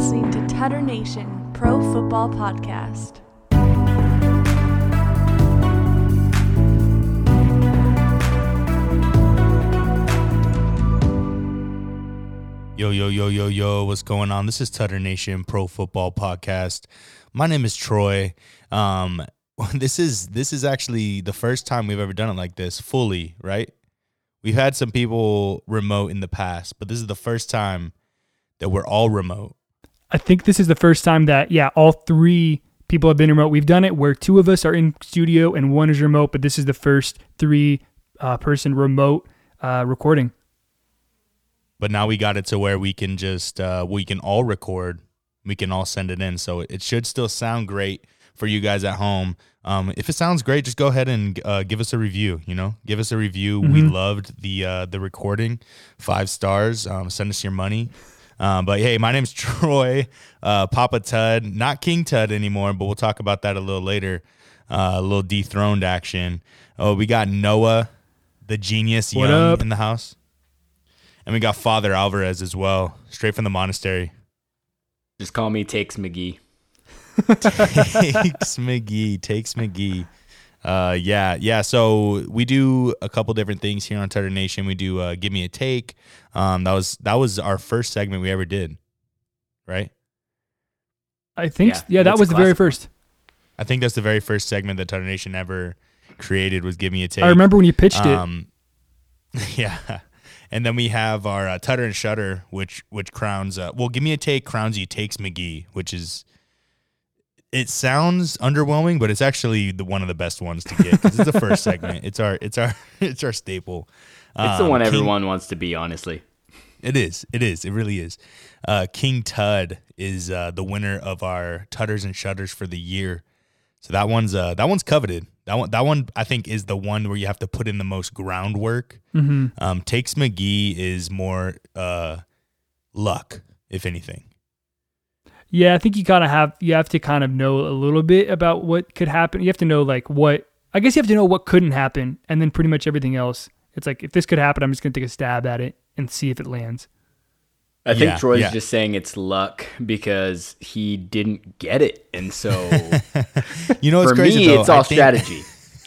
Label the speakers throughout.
Speaker 1: listening to Tutter Nation Pro Football Podcast.
Speaker 2: Yo, yo, yo, yo, yo, what's going on? This is Tutter Nation Pro Football Podcast. My name is Troy. Um, this is this is actually the first time we've ever done it like this fully, right? We've had some people remote in the past, but this is the first time that we're all remote.
Speaker 3: I think this is the first time that yeah, all three people have been remote. We've done it where two of us are in studio and one is remote, but this is the first three uh, person remote uh, recording.
Speaker 2: But now we got it to where we can just uh, we can all record, we can all send it in, so it should still sound great for you guys at home. Um, if it sounds great, just go ahead and uh, give us a review. You know, give us a review. We loved the uh, the recording, five stars. Um, send us your money. Um, but hey, my name's Troy, uh, Papa Tud, not King Tud anymore, but we'll talk about that a little later. Uh, a little dethroned action. Oh, we got Noah, the genius
Speaker 3: What
Speaker 2: young
Speaker 3: up?
Speaker 2: in the house, and we got Father Alvarez as well, straight from the monastery.
Speaker 4: Just call me Takes McGee.
Speaker 2: takes McGee, takes McGee. Uh, yeah, yeah. So we do a couple different things here on Tutter Nation. We do uh, give me a take. Um, that was that was our first segment we ever did, right?
Speaker 3: I think
Speaker 4: Yeah,
Speaker 3: yeah, that was the very first.
Speaker 2: I think that's the very first segment that Tutter Nation ever created was give me a take.
Speaker 3: I remember when you pitched it.
Speaker 2: Um, yeah. And then we have our uh, Tutter and Shutter, which which crowns. Uh, well, give me a take crowns you takes McGee, which is. It sounds underwhelming, but it's actually the one of the best ones to get 'cause it's the first segment. It's our it's our it's our staple.
Speaker 4: It's the
Speaker 2: Um,
Speaker 4: one
Speaker 2: King-
Speaker 4: everyone wants to be, honestly.
Speaker 2: it is. It is. It really is. Uh, King Tud is uh, the winner of our Tutters and Shutters for the year. So that one's uh, that one's coveted. That one that one I think is the one where you have to put in the most groundwork.
Speaker 3: hmm
Speaker 2: Um, Takes McGee is more uh, luck, if anything.
Speaker 3: Yeah, I think you kind of have you have to kind of know a little bit about what could happen. You have to know like what I guess you have to know what couldn't happen, and then pretty much everything else. It's like if this could happen, I'm just gonna take a stab at it and see if it lands.
Speaker 4: I think
Speaker 2: Yeah,
Speaker 4: Troy's
Speaker 2: yeah.
Speaker 4: just saying it's luck because he didn't get it. And so
Speaker 2: You know, it's
Speaker 4: for
Speaker 2: crazy
Speaker 4: me,
Speaker 2: though.
Speaker 4: it's all
Speaker 2: think-
Speaker 4: strategy.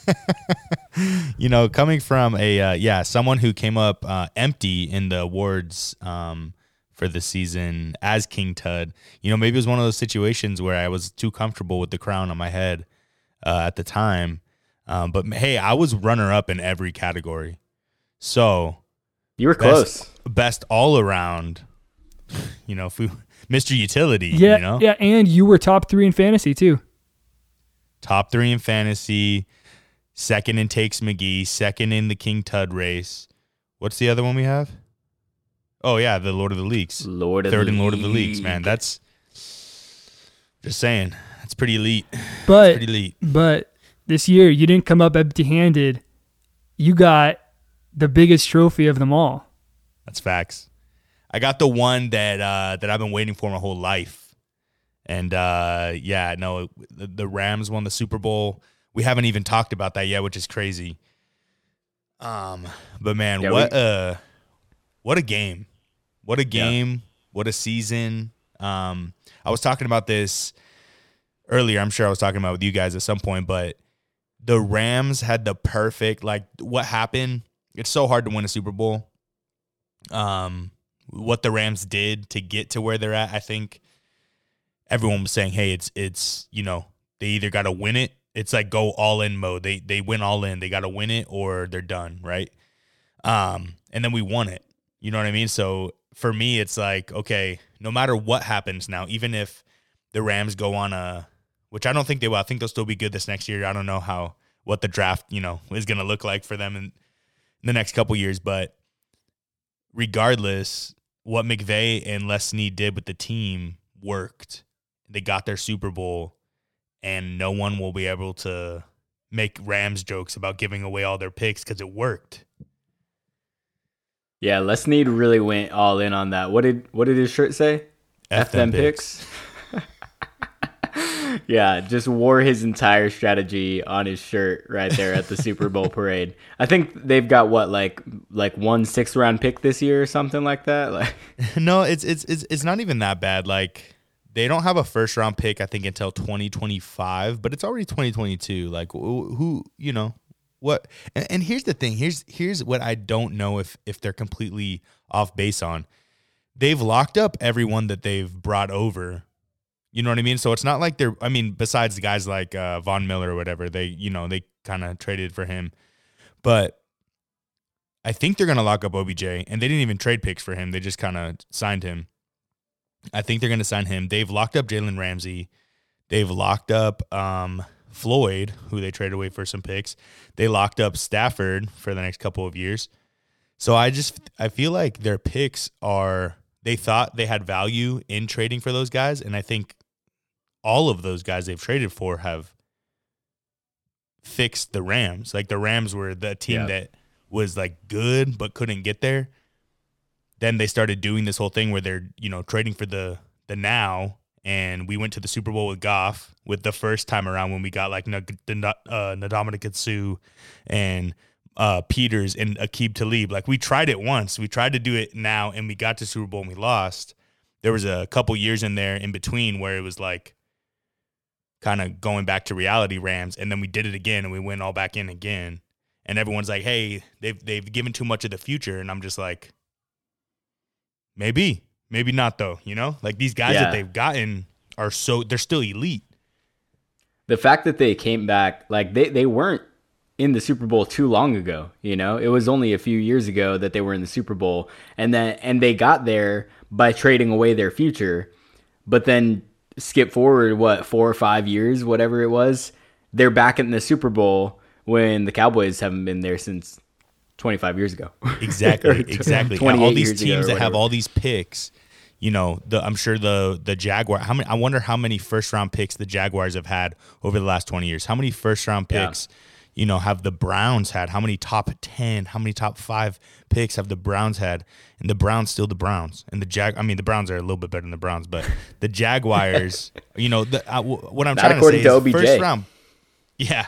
Speaker 2: you know, coming from a uh, yeah, someone who came up uh, empty in the awards um, for the season as King Tud. You know, maybe it was one of those situations where I was too comfortable with the crown on my head uh, at the time. Um, but hey, I was runner up in every category, so
Speaker 4: You were
Speaker 2: best,
Speaker 4: close.
Speaker 2: best all around. You know, fu- Mr. Utility.
Speaker 3: Yeah,
Speaker 2: you know,
Speaker 3: yeah, and you were top three in fantasy too.
Speaker 2: top three in fantasy, second in takes McGee, second in the King Tud race. What's the other one we have? Oh yeah, the Lord of the Leagues.
Speaker 4: Lord of
Speaker 2: Third
Speaker 4: the
Speaker 2: in Lord of the Leagues, man. That's just saying. That's pretty elite.
Speaker 3: But
Speaker 2: Pretty elite.
Speaker 3: but this year you didn't come up empty-handed. You got the biggest trophy of them all.
Speaker 2: That's facts. I got the one that uh, that I've been waiting for my whole life, and uh, yeah, no, the, the Rams won the Super Bowl. We haven't even talked about that yet, which is crazy. Um, but man,
Speaker 4: Yeah,
Speaker 2: what
Speaker 4: we-
Speaker 2: a what a game! What a game! What a season! Um, I was talking about this earlier. I'm sure I was talking about it with you guys at some point, but the Rams had the perfect like what happened. It's so hard to win a Super Bowl. Um, what the Rams did to get to where they're at, I think everyone was saying, "Hey, it's it's you know they either got to win it. It's like go all in mode. They they win all in. They got to win it or they're done, right? Um, and then we won it. You know what I mean? So for me, it's like okay, no matter what happens now, even if the Rams go on a, which I don't think they will. I think they'll still be good this next year. I don't know how what the draft you know is going to look like for them in, in the next couple years, but regardless, what McVay and Les Snead did with the team worked. They got their Super Bowl, and no one will be able to make Rams jokes about giving away all their picks because it worked.
Speaker 4: Yeah, Les Snead really went all in on that. What did what did his shirt say? F, them picks. yeah, just wore his entire strategy on his shirt right there at the Super Bowl parade. I think they've got what like like one sixth round pick this year or something like that. Like
Speaker 2: no, it's it's it's it's not even that bad. Like they don't have a first round pick, I think, until 2025, but it's already 2022. Like, who you know, what? And, and here's the thing. Here's here's what I don't know if if they're completely off base on. They've locked up everyone that they've brought over. You know what I mean? So it's not like they're. I mean, besides the guys like uh, Von Miller or whatever, they you know they kind of traded for him, but I think they're gonna lock up OBJ, and they didn't even trade picks for him. They just kind of signed him. I think they're gonna sign him. They've locked up Jalen Ramsey. They've locked up um, Floyd, who they traded away for some picks. They locked up Stafford for the next couple of years. So I just I feel like their picks are they thought they had value in trading for those guys, and I think all of those guys they've traded for have fixed the Rams. Like the Rams were the team
Speaker 4: Yeah.
Speaker 2: that was like good but couldn't get there. Then they started doing this whole thing where they're, you know, trading for the the now and we went to the Super Bowl with Goff with the first time around when we got like Nad- uh, Katsu and uh, Peters and Aqib Talib. Like we tried it once. We tried to do it now and we got to Super Bowl and we lost. There was a couple years in there in between where it was like kind of going back to reality Rams and then we did it again and we went all back in again. And everyone's like, "Hey, they've they've given too much of the future." And I'm just like, maybe, maybe not though, you know? Like these guys
Speaker 4: Yeah.
Speaker 2: that they've gotten are so they're still elite.
Speaker 4: the fact that they came back like they, they weren't in the Super Bowl too long ago, you know? It was only a few years ago that they were in the Super Bowl and then and they got there by trading away their future. But then skip forward what, 4 or 5 years, whatever it was, they're back in the Super Bowl when the Cowboys haven't been there since 25 years ago.
Speaker 2: Exactly, exactly. All these teams that have all these picks, you know, the I'm sure the the Jaguar. How many? I wonder how many first round picks the Jaguars have had over the last 20 years. How many first round
Speaker 4: Yeah.
Speaker 2: picks? You know, have the Browns had? How many top 10? How many top five picks have the Browns had? And the Browns still the Browns. And the Jag. I mean, the Browns are a little bit better than the Browns, but the Jaguars. you know, the, uh, w- what I'm
Speaker 4: Not
Speaker 2: trying to say
Speaker 4: to
Speaker 2: is first round. Yeah,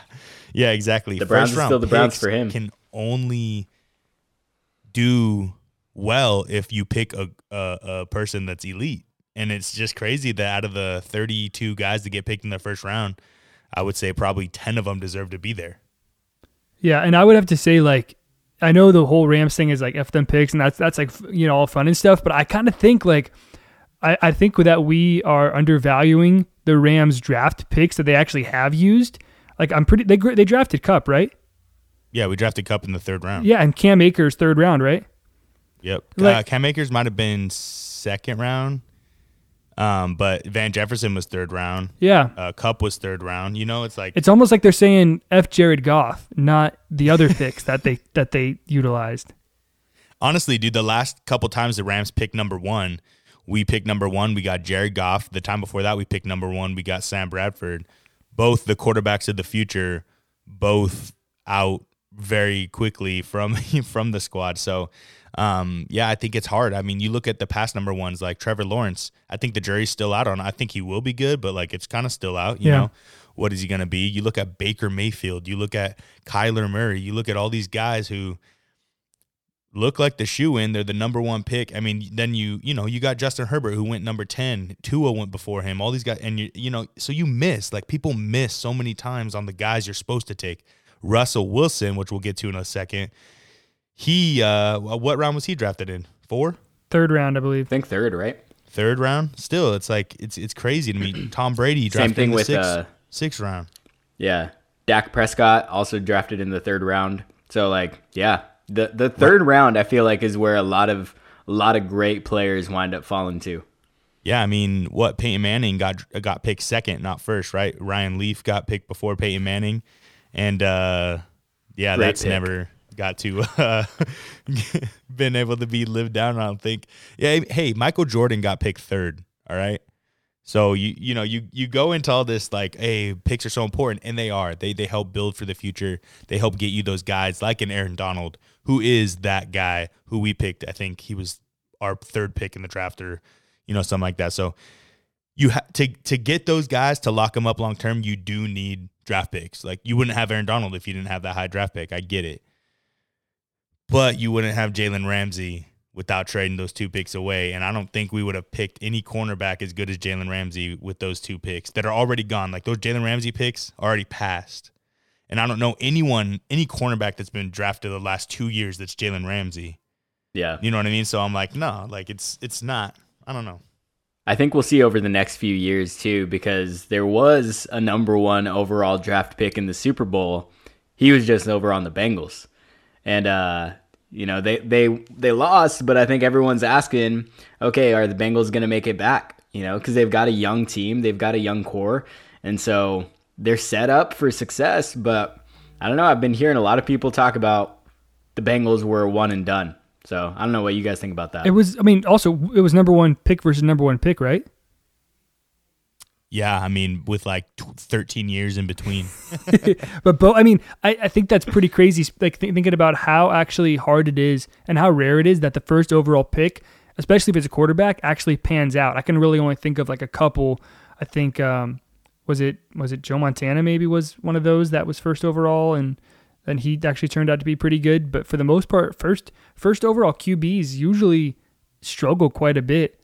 Speaker 2: yeah, exactly.
Speaker 4: The Browns
Speaker 2: First round
Speaker 4: still the Browns for him.
Speaker 2: Can only do well if you pick a, a a person that's elite. And it's just crazy that out of the 32 guys that get picked in the first round, I would say probably 10 of them deserve to be there.
Speaker 3: Yeah, and I would have to say like I know the whole Rams thing is like f them picks and that's that's like you know all fun and stuff, but I kind of think like I I think that we are undervaluing the Rams draft picks that they actually have used. Like I'm pretty they they drafted Kupp right?
Speaker 2: Yeah, we drafted Kupp in the third round.
Speaker 3: Yeah, and Cam Akers third round right?
Speaker 2: Yep.
Speaker 3: Like-
Speaker 2: uh, Cam Akers might have been second round, um, but Van Jefferson was third round.
Speaker 3: Yeah.
Speaker 2: Uh, Kupp was third round. You know, it's like
Speaker 3: It's almost like they're saying F Jared Goff, not the other picks that they that they utilized.
Speaker 2: honestly, dude, the last couple times the Rams picked number one, we picked number one. We got Jared Goff. The time before that, we picked number one. We got Sam Bradford. Both the quarterbacks of the future, both out very quickly from from the squad. So, um, yeah, I think it's hard. I mean, you look at the past number ones like Trevor Lawrence. I think the jury's still out on. I think he will be good, but like it's kind of still out. You
Speaker 3: Yeah.
Speaker 2: know, what is he going to be? You look at Baker Mayfield. You look at Kyler Murray. You look at all these guys who look like the shoe in. They're the number one pick. I mean, then you you know you got Justin Herbert who went number ten. Tua went before him. All these guys, and you you know so you miss like people miss so many times on the guys you're supposed to take. Russell Wilson, which we'll get to in a second. He uh, what round was he drafted in? Four,
Speaker 3: Third round, I
Speaker 4: I
Speaker 3: believe.
Speaker 4: think third, right?
Speaker 2: third round. Still, it's like it's it's crazy to me. Tom Brady drafted
Speaker 4: Same thing
Speaker 2: in the
Speaker 4: with
Speaker 2: sixth,
Speaker 4: uh,
Speaker 2: sixth round.
Speaker 4: Yeah. Dak Prescott also drafted in the third round. So like, yeah. The the third round I feel like is where a lot of a lot of great players wind up falling to.
Speaker 2: Yeah, I mean, what Peyton Manning got got picked second, not first, right? Ryan Leaf got picked before Peyton Manning, and uh, yeah,
Speaker 4: Great
Speaker 2: that's
Speaker 4: pick.
Speaker 2: never got to uh, been able to be lived down. I don't think. Yeah, hey, Michael Jordan got picked third. All right, so you you know you you go into all this like, hey, picks are so important, and they are. They they help build for the future. They help get you those guys like an Aaron Donald, who is that guy who we picked. I think he was our third pick in the draft, or you know something like that. So you ha- to to get those guys to lock them up long term, you do need draft picks. Like you wouldn't have Aaron Donald if you didn't have that high draft pick. I get it, but you wouldn't have Jalen Ramsey without trading those two picks away. And I don't think we would have picked any cornerback as good as Jalen Ramsey with those two picks that are already gone. Like those Jalen Ramsey picks already passed. And I don't know anyone, any cornerback that's been drafted the last two years that's Jalen Ramsey.
Speaker 4: Yeah.
Speaker 2: You know what I mean? So I'm like, no, like it's it's not. I don't know.
Speaker 4: I think we'll see over the next few years too, because there was a number one overall draft pick in the Super Bowl. He was just over on the Bengals, and uh, you know they they they lost, but I think everyone's asking, okay, are the Bengals going to make it back? You know, because they've got a young team, they've got a young core, and so they're set up for success. But I don't know. I've been hearing a lot of people talk about the Bengals were one and done. So I don't know what you guys think about that.
Speaker 3: It was. I mean, also it was number one pick versus number one pick, right?
Speaker 2: Yeah, I mean, with like 13 years in between.
Speaker 3: but Bo, I mean, I, I think that's pretty crazy. Like th- thinking about how actually hard it is and how rare it is that the first overall pick, especially if it's a quarterback, actually pans out. I can really only think of like a couple. I think um, was it was it Joe Montana maybe was one of those that was first overall and and he actually turned out to be pretty good. But for the most part, first first overall QBs usually struggle quite a bit.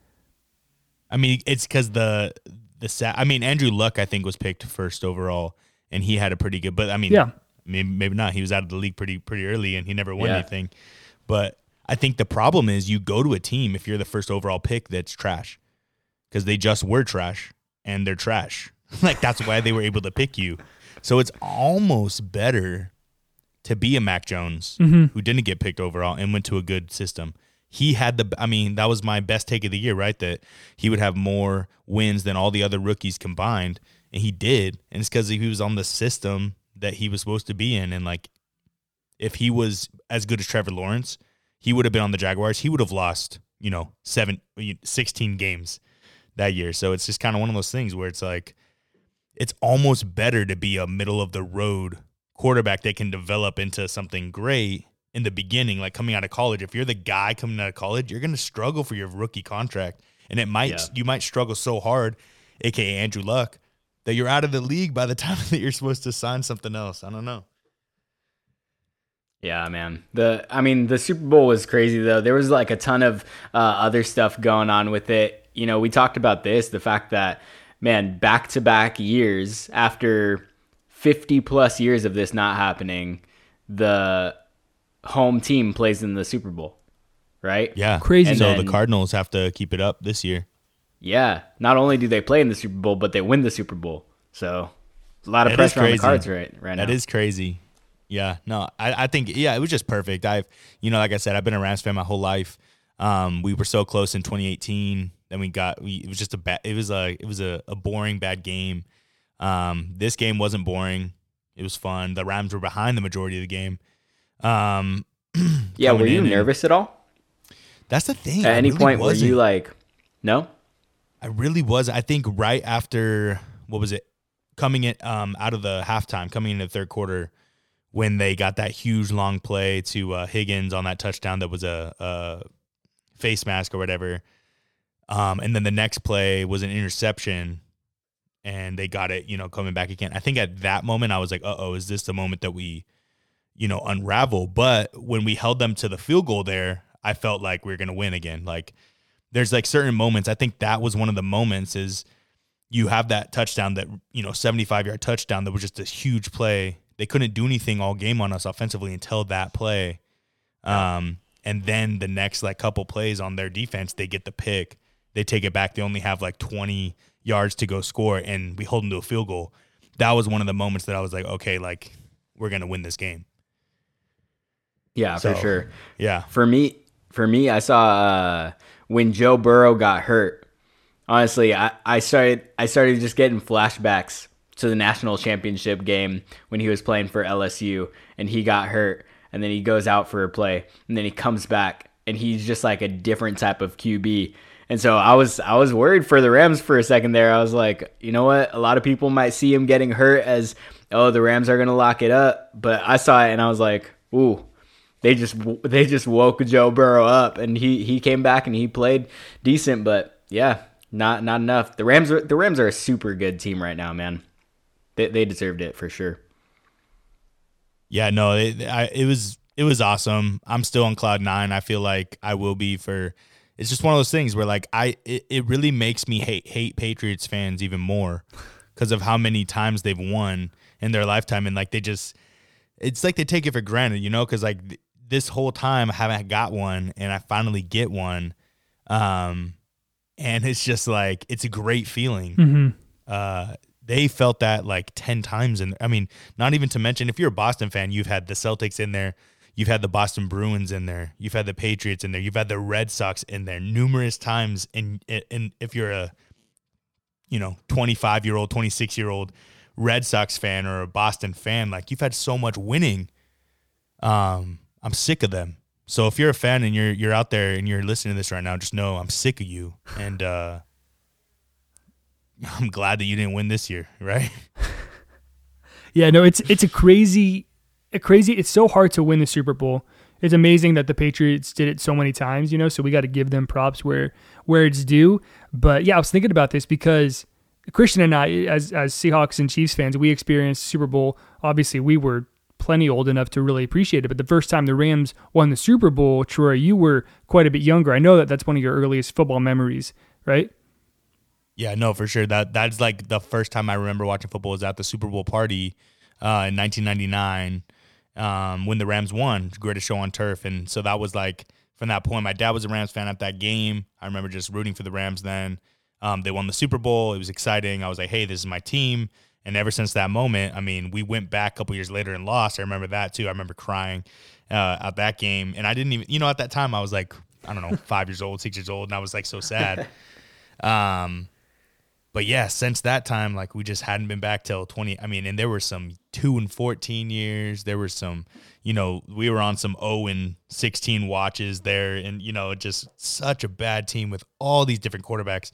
Speaker 2: I mean, it's because the the sa- I mean, Andrew Luck I think was picked first overall, and he had a pretty good. But I mean,
Speaker 3: Yeah.
Speaker 2: maybe maybe not. He was out of the league pretty pretty early, and he never won
Speaker 4: Yeah.
Speaker 2: anything. But I think the problem is you go to a team if you're the first overall pick that's trash, because they just were trash and they're trash. like that's why they were able to pick you. So it's almost better to be a Mac Jones mm-hmm. who didn't get picked overall and went to a good system. He had the, I mean, that was my best take of the year, right? That he would have more wins than all the other rookies combined. And he did. And it's because he was on the system that he was supposed to be in. And like, if he was as good as Trevor Lawrence, he would have been on the Jaguars. He would have lost, you know, seven, 16 games that year. So it's just kind of one of those things where it's like, it's almost better to be a middle of the road quarterback that can develop into something great in the beginning, like coming out of college. If you're the guy coming out of college, you're going to struggle for your rookie contract, and it might
Speaker 4: Yeah.
Speaker 2: you might struggle so hard, aka Andrew Luck, that you're out of the league by the time that you're supposed to sign something else. I don't know.
Speaker 4: Yeah, man. The I mean, the Super Bowl was crazy though. There was like a ton of uh, other stuff going on with it. You know, we talked about this, the fact that man, back to back years after 50 plus years of this not happening, the home team plays in the Super Bowl, right?
Speaker 2: Yeah,
Speaker 3: Crazy.
Speaker 2: And so
Speaker 4: And
Speaker 2: the Cardinals have to keep it up this year.
Speaker 4: Yeah. Not only do they play in the Super Bowl, but they win the Super Bowl. So, a lot of
Speaker 2: That is
Speaker 4: pressure on the
Speaker 2: crazy.
Speaker 4: cards right right now.
Speaker 2: That is crazy. Yeah, no, I, I think yeah, it was just perfect. I've you know, like I said, I've been a Rams fan my whole life. Um, we were so close in 2018. Then we got we it was just a bad. It was a it was a, a boring bad game. Um, this game wasn't boring. It was fun. The Rams were behind the majority of the game. Um,
Speaker 4: yeah, were you nervous at all?
Speaker 2: That's the thing.
Speaker 4: At
Speaker 2: I
Speaker 4: any
Speaker 2: really
Speaker 4: point were
Speaker 2: wasn't.
Speaker 4: you like, no?
Speaker 2: I really was. I think right after what was it? Coming in um out of the halftime, coming into the third quarter, when they got that huge long play to uh, Higgins on that touchdown that was a, a face mask or whatever. Um, and then the next play was an interception, and they got it. You know, coming back again. I think at that moment I was like, "Uh oh, is this the moment that we, you know, unravel?" But when we held them to the field goal there, I felt like we were gonna win again. Like there's like certain moments. I think that was one of the moments is you have that touchdown that you know 75 yard touchdown that was just a huge play. They couldn't do anything all game on us offensively until that play. Um, and then the next like couple plays on their defense, they get the pick. They take it back. They only have like 20 yards to go score, and we hold them to a field goal. That was one of the moments that I was like, okay, like we're gonna win this game.
Speaker 4: Yeah, for sure.
Speaker 2: Yeah,
Speaker 4: For me, for me, I saw uh, when Joe Burrow got hurt. Honestly, I, I started I started just getting flashbacks to the national championship game when he was playing for LSU and he got hurt and then he goes out for a play and then he comes back and he's just like a different type of QB. And so I was I was worried for the Rams for a second there. I was like, you know what? A lot of people might see him getting hurt as oh the Rams are gonna lock it up, but I saw it and I was like, ooh, they just they just woke Joe Burrow up, and he he came back and he played decent, but yeah, not not enough. The Rams are the Rams are a super good team right now, man. They they deserved it for sure.
Speaker 2: Yeah, no, it, I, it was it was awesome. I'm still on cloud nine. I feel like I will be for. It's just one of those things where like I it, it really makes me hate hate Patriots fans even more because of how many times they've won in their lifetime and like they just it's like they take it for granted, you know, because like this whole time I haven't got one and I finally get one, um, and it's just like it's a great feeling.
Speaker 3: Mm-hmm.
Speaker 2: Uh, they felt that like 10 times. And I mean, not even to mention, if you're a Boston fan, you've had the Celtics in there, you've had the Boston Bruins in there, you've had the Patriots in there, you've had the Red Sox in there numerous times. And, and if you're a, you know, 25 year old, 26 year old Red Sox fan or a Boston fan, like you've had so much winning. Um, I'm sick of them. So if you're a fan and you're you're out there and you're listening to this right now, just know I'm sick of you. And uh I'm glad that you didn't win this year, right?
Speaker 3: Yeah, no, it's it's a crazy, a crazy. It's so hard to win the Super Bowl. It's amazing that the Patriots did it so many times, you know. So we got to give them props where where it's due. But yeah, I was thinking about this because Christian and I, as as Seahawks and Chiefs fans, we experienced Super Bowl. Obviously, we were plenty old enough to really appreciate it. But the first time the Rams won the Super Bowl, Troy, you were quite a bit younger. I know that that's one of your earliest football memories, right?
Speaker 2: Yeah, no, for sure. That that's like the first time I remember watching football was at the Super Bowl party uh, in 1999 um, when the Rams won, greatest show on turf, and so that was like from that point. My dad was a Rams fan at that game. I remember just rooting for the Rams. Then um, they won the Super Bowl. It was exciting. I was like, hey, this is my team. And ever since that moment, I mean, we went back a couple years later and lost. I remember that too. I remember crying uh, at that game, and I didn't even, you know, at that time I was like, I don't know, five years old, six years old, and I was like so sad. Um, but yeah, since that time, like we just hadn't been back till 20. I mean, and there were some two and 14 years. There were some, you know, we were on some 0 and 16 watches there. And, you know, just such a bad team with all these different quarterbacks.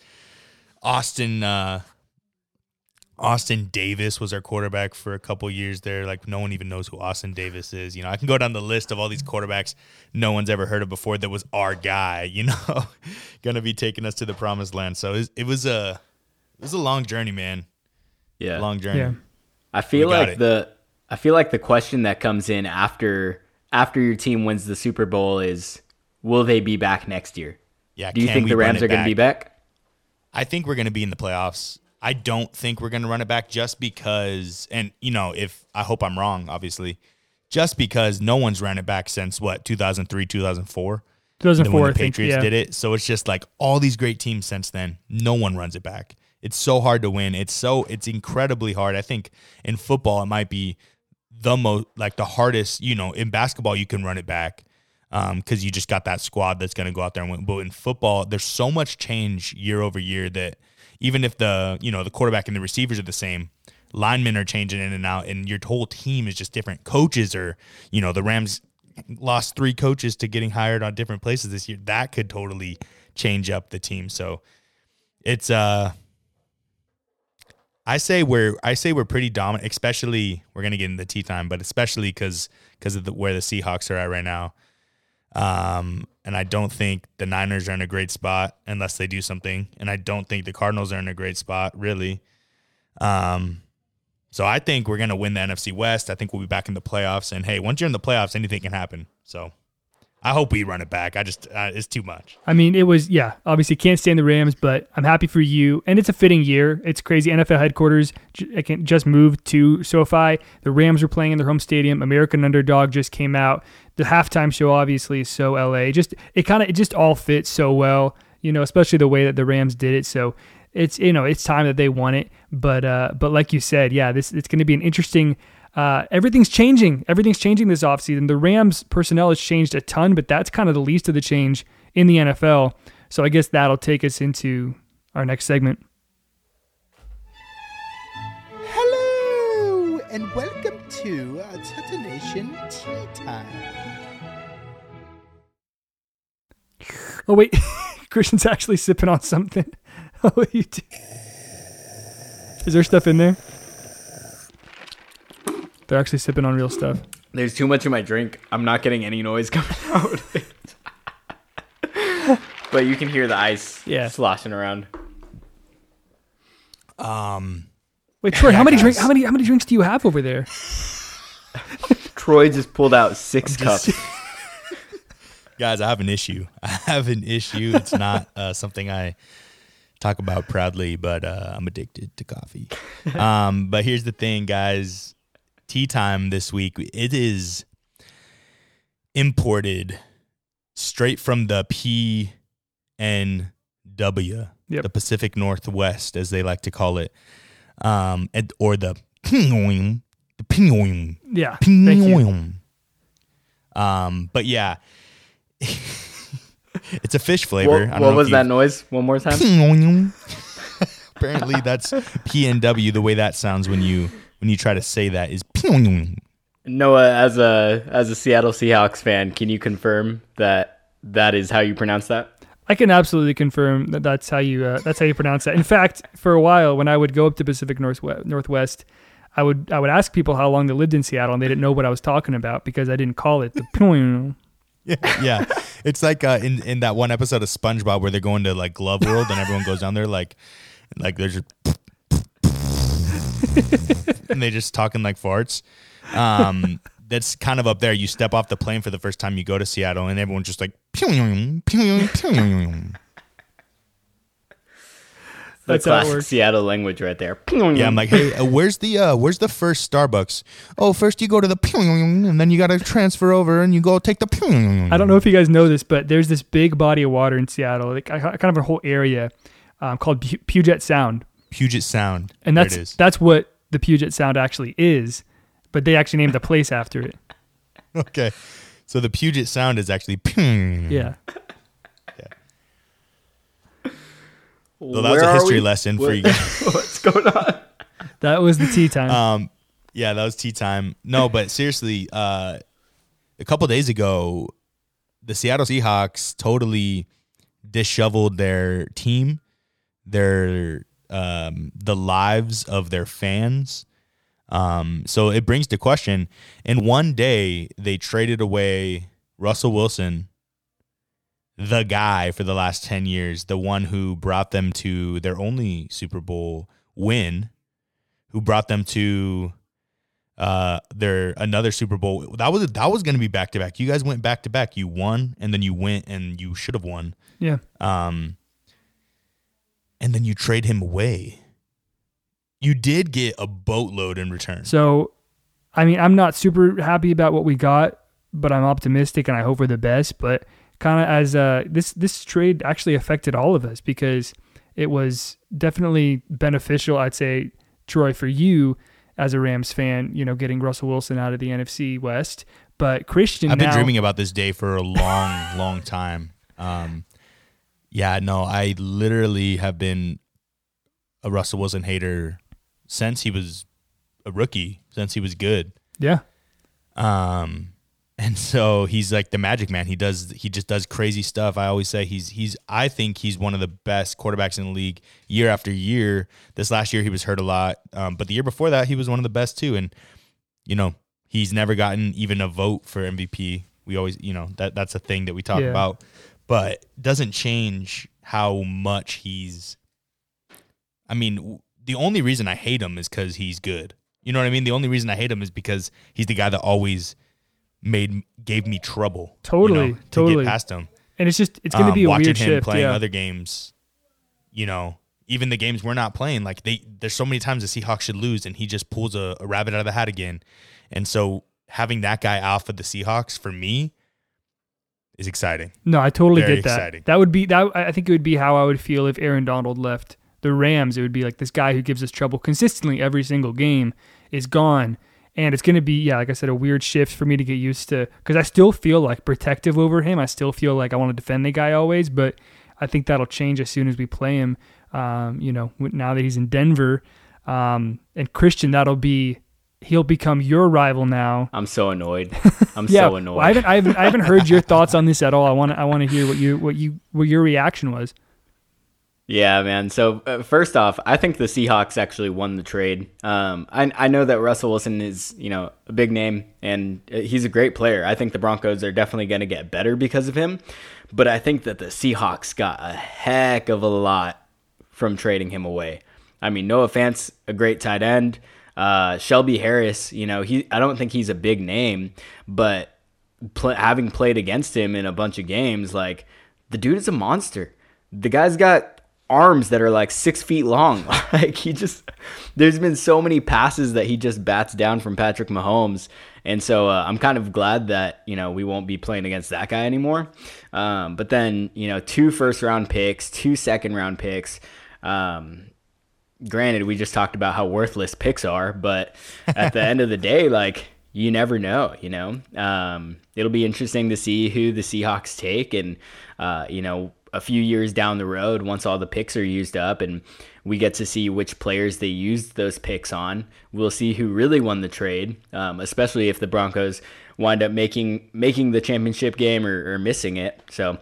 Speaker 2: Austin, uh, Austin Davis was our quarterback for a couple years there. Like no one even knows who Austin Davis is. You know, I can go down the list of all these quarterbacks no one's ever heard of before that was our guy. You know, gonna be taking us to the promised land. So it was, it was a it was a long journey, man.
Speaker 4: Yeah.
Speaker 2: Long journey.
Speaker 3: Yeah.
Speaker 4: I feel like
Speaker 2: it.
Speaker 4: the I feel like the question that comes in after after your team wins the Super Bowl is will they be back next year?
Speaker 2: Yeah.
Speaker 4: Do you think the Rams
Speaker 2: it
Speaker 4: are going to be back?
Speaker 2: I think we're going to be in the playoffs. I don't think we're going to run it back just because, and you know, if I hope I'm wrong, obviously, just because no one's ran it back since what 2003, 2004.
Speaker 3: 2004,
Speaker 2: when the
Speaker 3: think.
Speaker 2: Patriots
Speaker 3: Yeah.
Speaker 2: did it. So it's just like all these great teams since then, no one runs it back. It's so hard to win. It's so it's incredibly hard. I think in football it might be the most like the hardest. You know, in basketball you can run it back um, because you just got that squad that's going to go out there and win. But in football, there's so much change year over year that even if the you know the quarterback and the receivers are the same, linemen are changing in and out, and your whole team is just different. Coaches are, you know, the Rams lost three coaches to getting hired on different places this year. That could totally change up the team. So it's uh I say we're I say we're pretty dominant, especially we're gonna get into the tea time, but especially because because of the, where the Seahawks are at right now. Um, and I don't think the Niners are in a great spot unless they do something, and I don't think the Cardinals are in a great spot really. Um, so I think we're gonna win the NFC West. I think we'll be back in the playoffs, and hey, once you're in the playoffs, anything can happen. So I hope we run it back. I just uh, it's too much.
Speaker 3: I mean, it was yeah. Obviously, can't stand the Rams, but I'm happy for you. And it's a fitting year. It's crazy. NFL headquarters I can just moved to SoFi. The Rams were playing in their home stadium. American Underdog just came out. The halftime show obviously is so LA. Just it kind of it just all fits so well. You know, especially the way that the Rams did it. So it's you know it's time that they won it. But uh, but like you said, yeah, this it's going to be an interesting. Uh, everything's changing. Everything's changing this offseason. The Rams personnel has changed a ton, but that's kind of the least of the change in the NFL. So I guess that'll take us into our next segment.
Speaker 5: Hello and welcome to uh, Tutter Nation Tea Time.
Speaker 3: Oh wait, Christian's actually sipping on something. Oh, you do. Is there stuff in there? They're actually sipping on real stuff.
Speaker 4: There's too much in my drink. I'm not getting any noise coming out. but you can hear the ice
Speaker 3: Yeah.
Speaker 4: sloshing around.
Speaker 2: Um,
Speaker 3: Wait, Troy, how many
Speaker 2: guys.
Speaker 3: drinks? How many? How many drinks do you have over there?
Speaker 4: Troy just pulled out six cups.
Speaker 2: Guys, I have an issue. I have an issue. It's not uh, something I talk about proudly, but uh, I'm addicted to coffee. Um, but here's the thing, guys. Tea time this week. It is imported straight from the PNW,
Speaker 3: Yep.
Speaker 2: the Pacific Northwest, as they like to call it, um, and, or the Pinyoing, the Pinyoing,
Speaker 3: Yeah. Thank you.
Speaker 2: Um, but yeah, it's a fish flavor. I
Speaker 4: What,
Speaker 2: don't
Speaker 4: what
Speaker 2: know
Speaker 4: was that noise? One more time.
Speaker 2: Apparently, that's PNW. The way that sounds when you when you try to say that is PNW.
Speaker 4: Noah, as a as a Seattle Seahawks fan, can you confirm that that is how you pronounce that?
Speaker 3: I can absolutely confirm that that's how you uh, that's how you pronounce that. In fact, for a while when I would go up to Pacific Northwest, Northwest, I would I would ask people how long they lived in Seattle, and they didn't know what I was talking about because I didn't call it the.
Speaker 2: Yeah, yeah. It's like uh, in in that one episode of SpongeBob where they're going to like Glove World and everyone goes down there like like they're just and they just talking like farts. Um, that's kind of up there. You step off the plane for the first time you go to Seattle and everyone's just like.
Speaker 4: The
Speaker 3: That's
Speaker 4: classic. Seattle language right there.
Speaker 2: Yeah, I'm like, hey, uh, where's the uh, where's the first Starbucks? Oh, first you go to the and then you got to transfer over and you go take the
Speaker 3: I don't know if you guys know this, but there's this big body of water in Seattle, like kind of a whole area um, called Puget Sound,
Speaker 2: Puget Sound.
Speaker 3: and
Speaker 2: There
Speaker 3: that's
Speaker 2: it is.
Speaker 3: that's what the Puget Sound actually is. But they actually named the place after it.
Speaker 2: Okay. So the Puget Sound is actually Pyongyang.
Speaker 3: Yeah.
Speaker 2: So that was a history lesson for you guys.
Speaker 4: What's going on?
Speaker 3: That was the tea time.
Speaker 2: Um, yeah, that was tea time. No, but seriously, uh, a couple days ago, the Seattle Seahawks totally disheveled their team, their um, the lives of their fans. Um, so it brings to question. In one day, they traded away Russell Wilson, the guy for the last ten years, the one who brought them to their only Super Bowl win who brought them to uh their another Super Bowl. That was that was going to be back to back. You guys went back to back. You won and then you went and you should have won.
Speaker 3: yeah.
Speaker 2: Um and then you trade him away. You did get a boatload in return.
Speaker 3: So, I mean, I'm not super happy about what we got, but I'm optimistic and I hope for the best. But kind of as uh, this this trade actually affected all of us because it was definitely beneficial. I'd say, Troy, for you as a Rams fan, you know, getting Russell Wilson out of the NFC West. But Christian,
Speaker 2: I've been
Speaker 3: now-
Speaker 2: dreaming about this day for a long, long time. Um, yeah, no, I literally have been a Russell Wilson hater since he was a rookie, since he was good.
Speaker 3: Yeah,
Speaker 2: Um, and so he's like the magic man. He does he just does crazy stuff. I always say he's he's I think he's one of the best quarterbacks in the league year after year. This last year he was hurt a lot, um, but the year before that he was one of the best too. And you know he's never gotten even a vote for MVP. We always you know that that's a thing that we talk
Speaker 3: Yeah.
Speaker 2: about, but doesn't change how much he's. I mean, w- the only reason I hate him is because he's good. You know what I mean? The only reason I hate him is because he's the guy that always made gave me trouble. you
Speaker 3: Totally,
Speaker 2: know, to
Speaker 3: totally.
Speaker 2: get past him.
Speaker 3: and it's just it's going to
Speaker 2: Um,
Speaker 3: be a
Speaker 2: watching
Speaker 3: weird
Speaker 2: him
Speaker 3: shift.
Speaker 2: playing
Speaker 3: Yeah,
Speaker 2: other games. You know, even the games we're not playing, like they there's so many times the Seahawks should lose, and he just pulls a, a rabbit out of the hat again. And so having that guy out for the Seahawks for me is exciting.
Speaker 3: No, I totally
Speaker 2: Very
Speaker 3: get that.
Speaker 2: exciting.
Speaker 3: That would be that. I think it would be how I would feel if Aaron Donald left the Rams. It would be like this guy who gives us trouble consistently every single game is gone, and it's going to be yeah, like I said, a weird shift for me to get used to because I still feel like protective over him. I still feel like I want to defend the guy always, but I think that'll change as soon as we play him. Um, you know, now that he's in Denver, um, and Christian, that'll be he'll become your rival now.
Speaker 4: I'm so annoyed. I'm
Speaker 3: Yeah,
Speaker 4: so annoyed.
Speaker 3: well, I haven't, I haven't, I haven't heard your thoughts on this at all. I want, to, I want to hear what you, what you, what your reaction was.
Speaker 4: Yeah, man. So uh, first off, I think the Seahawks actually won the trade. Um, I I know that Russell Wilson is you know a big name and uh, he's a great player. I think the Broncos are definitely going to get better because of him, but I think that the Seahawks got a heck of a lot from trading him away. I mean, Noah Fant's a great tight end. Uh, Shelby Harris, you know, he I don't think he's a big name, but pl- having played against him in a bunch of games, like the dude is a monster. The guy's got arms that are like six feet long. like he just, there's been so many passes that he just bats down from Patrick Mahomes, and so uh, I'm kind of glad that you know we won't be playing against that guy anymore. Um, but then you know, two first round picks, two second round picks. Um, granted, we just talked about how worthless picks are, but at the end of the day, like you never know, you know. Um, it'll be interesting to see who the Seahawks take, and uh, you know, a few years down the road, once all the picks are used up, and we get to see which players they used those picks on, we'll see who really won the trade. Um, especially if the Broncos wind up making making the championship game or, or missing it. So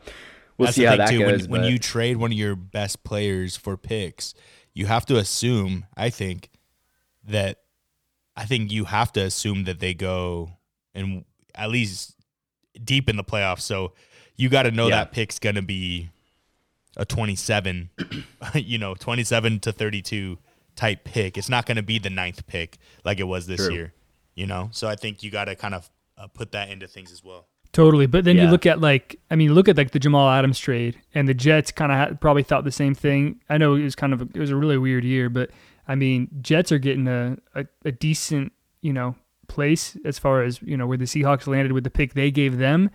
Speaker 4: we'll
Speaker 2: That's
Speaker 4: see how that
Speaker 2: too.
Speaker 4: goes.
Speaker 2: When, when you trade one of your best players for picks, you have to assume. I think that I think you have to assume that they go and at least deep in the playoffs. So you got to know
Speaker 4: Yeah.
Speaker 2: that pick's going to be a 27, you know, 27 to 32 type pick. It's not going to be the ninth pick like it was this
Speaker 4: True.
Speaker 2: year, you know? So I think you got to kind of uh, put that into things as well.
Speaker 3: Totally, but then you look at like I mean, look at like the Jamal Adams trade, and the Jets kind of ha- probably thought the same thing. I know it was kind of a, it was a really weird year, but I mean, Jets are getting a, a a decent you know place as far as you know where the Seahawks landed with the pick they gave them.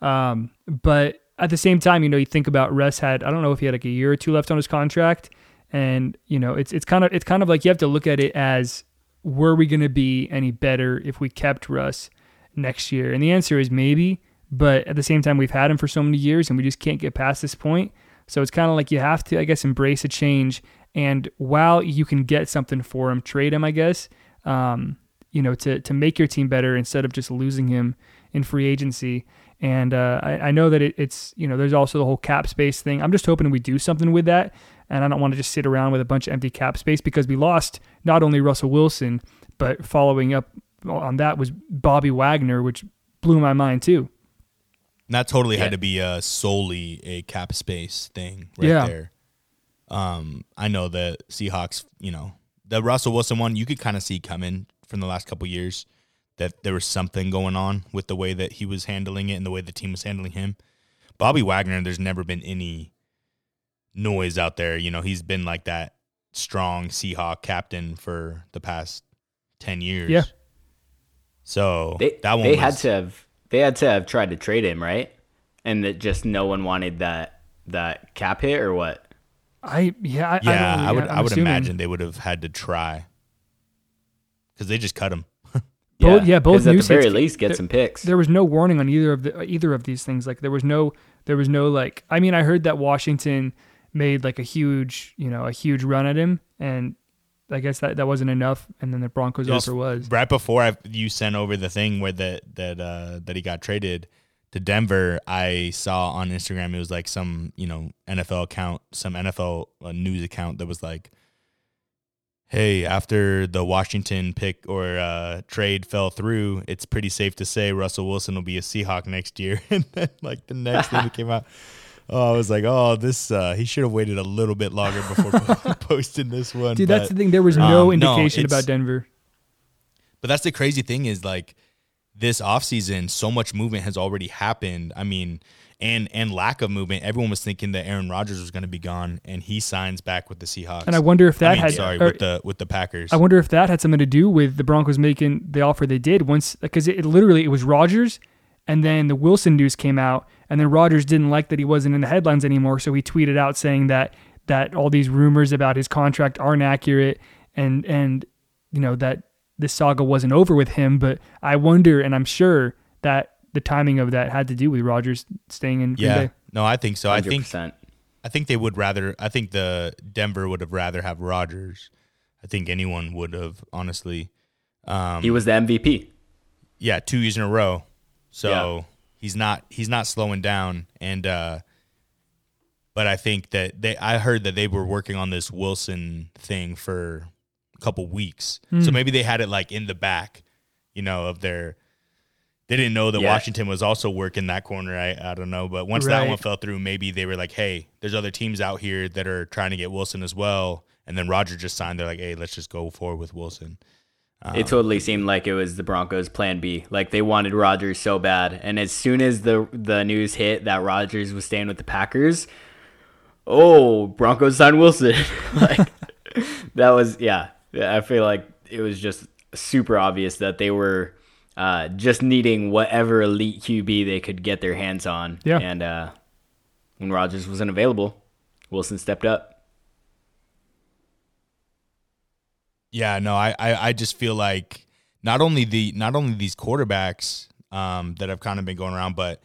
Speaker 3: Um, but at the same time, you know, you think about Russ had I don't know if he had like a year or two left on his contract, and you know, it's it's kind of it's kind of like you have to look at it as were we going to be any better if we kept Russ next year? And the answer is maybe, but at the same time, we've had him for so many years and we just can't get past this point. So it's kind of like you have to, I guess, embrace a change. And while you can get something for him, trade him, I guess, um, you know, to, to make your team better instead of just losing him in free agency. And uh, I, I know that it, it's, you know, there's also the whole cap space thing. I'm just hoping we do something with that. And I don't want to just sit around with a bunch of empty cap space because we lost not only Russell Wilson, but following up on that was Bobby Wagner, which blew my mind too.
Speaker 2: And that totally
Speaker 4: Yeah.
Speaker 2: had to be a solely a cap space thing right
Speaker 3: Yeah.
Speaker 2: there. Um, I know the Seahawks, you know, the Russell Wilson one, you could kind of see coming from the last couple years that there was something going on with the way that he was handling it and the way the team was handling him. Bobby Wagner, there's never been any noise out there. You know, he's been like that strong Seahawk captain for the past 10 years.
Speaker 3: Yeah.
Speaker 2: So
Speaker 4: they
Speaker 2: that one
Speaker 4: they
Speaker 2: was,
Speaker 4: had to have they had to have tried to trade him, right? And that just no one wanted that that cap hit or what?
Speaker 3: I yeah, I, I,
Speaker 2: Yeah,
Speaker 3: don't
Speaker 2: I, would.
Speaker 3: I'm
Speaker 2: I would
Speaker 3: assuming.
Speaker 2: imagine they would have had to try because they just cut him.
Speaker 3: Yeah, both- yeah, both
Speaker 4: 'cause at the very
Speaker 3: hits-
Speaker 4: least get
Speaker 3: there-
Speaker 4: some picks.
Speaker 3: There was no warning on either of the either of these things. Like there was no there was no like I mean I heard that Washington made like a huge you know a huge run at him and I guess that that wasn't enough and then the Broncos
Speaker 2: was
Speaker 3: offer was
Speaker 2: right before I, you sent over the thing where that that uh, that he got traded to Denver. I saw on Instagram it was like some you know NFL account, some NFL uh, news account that was like, "Hey, after the Washington pick or uh, trade fell through, it's pretty safe to say Russell Wilson will be a Seahawk next year." and then like the next thing that came out. Oh, I was like, oh, this. Uh, he should have waited a little bit longer before posting this one.
Speaker 3: dude
Speaker 2: but-
Speaker 3: that's the thing there was no
Speaker 2: um,
Speaker 3: indication
Speaker 2: it's-
Speaker 3: about Denver
Speaker 2: But that's the crazy thing is like this offseason, so much movement has already happened. I mean, and and lack of movement. Everyone was thinking that Aaron Rodgers was going to be gone, and he signs back with the Seahawks.
Speaker 3: and I wonder if that
Speaker 2: I mean,
Speaker 3: had
Speaker 2: sorry
Speaker 3: or-
Speaker 2: with the with the Packers.
Speaker 3: I wonder if that had something to do with the Broncos making the offer they did once because it, it literally it was Rodgers and then the Wilson news came out and then Rodgers didn't like that he wasn't in the headlines anymore so he tweeted out saying that that all these rumors about his contract aren't accurate and and you know that this saga wasn't over with him but I wonder and I'm sure that the timing of that had to do with Rodgers staying in Green
Speaker 2: yeah,
Speaker 3: Bay.
Speaker 2: no, I think so. I think
Speaker 4: 100%.
Speaker 2: I think they would rather. I think the Denver would have rather have Rodgers. I think anyone would have honestly. Um,
Speaker 4: he was the MVP.
Speaker 2: yeah, two years in a row. So
Speaker 4: Yeah.
Speaker 2: he's not he's not slowing down and uh but I think that they I heard that they were working on this Wilson thing for a couple weeks.
Speaker 3: Hmm.
Speaker 2: So maybe they had it like in the back, you know, of their they didn't know that
Speaker 4: Yeah.
Speaker 2: Washington was also working that corner. I, I don't know. But once that one fell through, maybe they were like, hey, there's other teams out here that are trying to get Wilson as well. And then Roger just signed. They're like, hey, let's just go forward with Wilson.
Speaker 4: It totally seemed like it was the Broncos' plan B. Like they wanted Rodgers so bad, and as soon as the the news hit that Rodgers was staying with the Packers, oh, Broncos signed Wilson. like that was yeah. I feel like it was just super obvious that they were uh, just needing whatever elite QB they could get their hands on.
Speaker 3: Yeah.
Speaker 4: And uh, when Rodgers wasn't available, Wilson stepped up.
Speaker 2: Yeah, no, I, I, I just feel like not only the not only these quarterbacks um, that have kind of been going around, but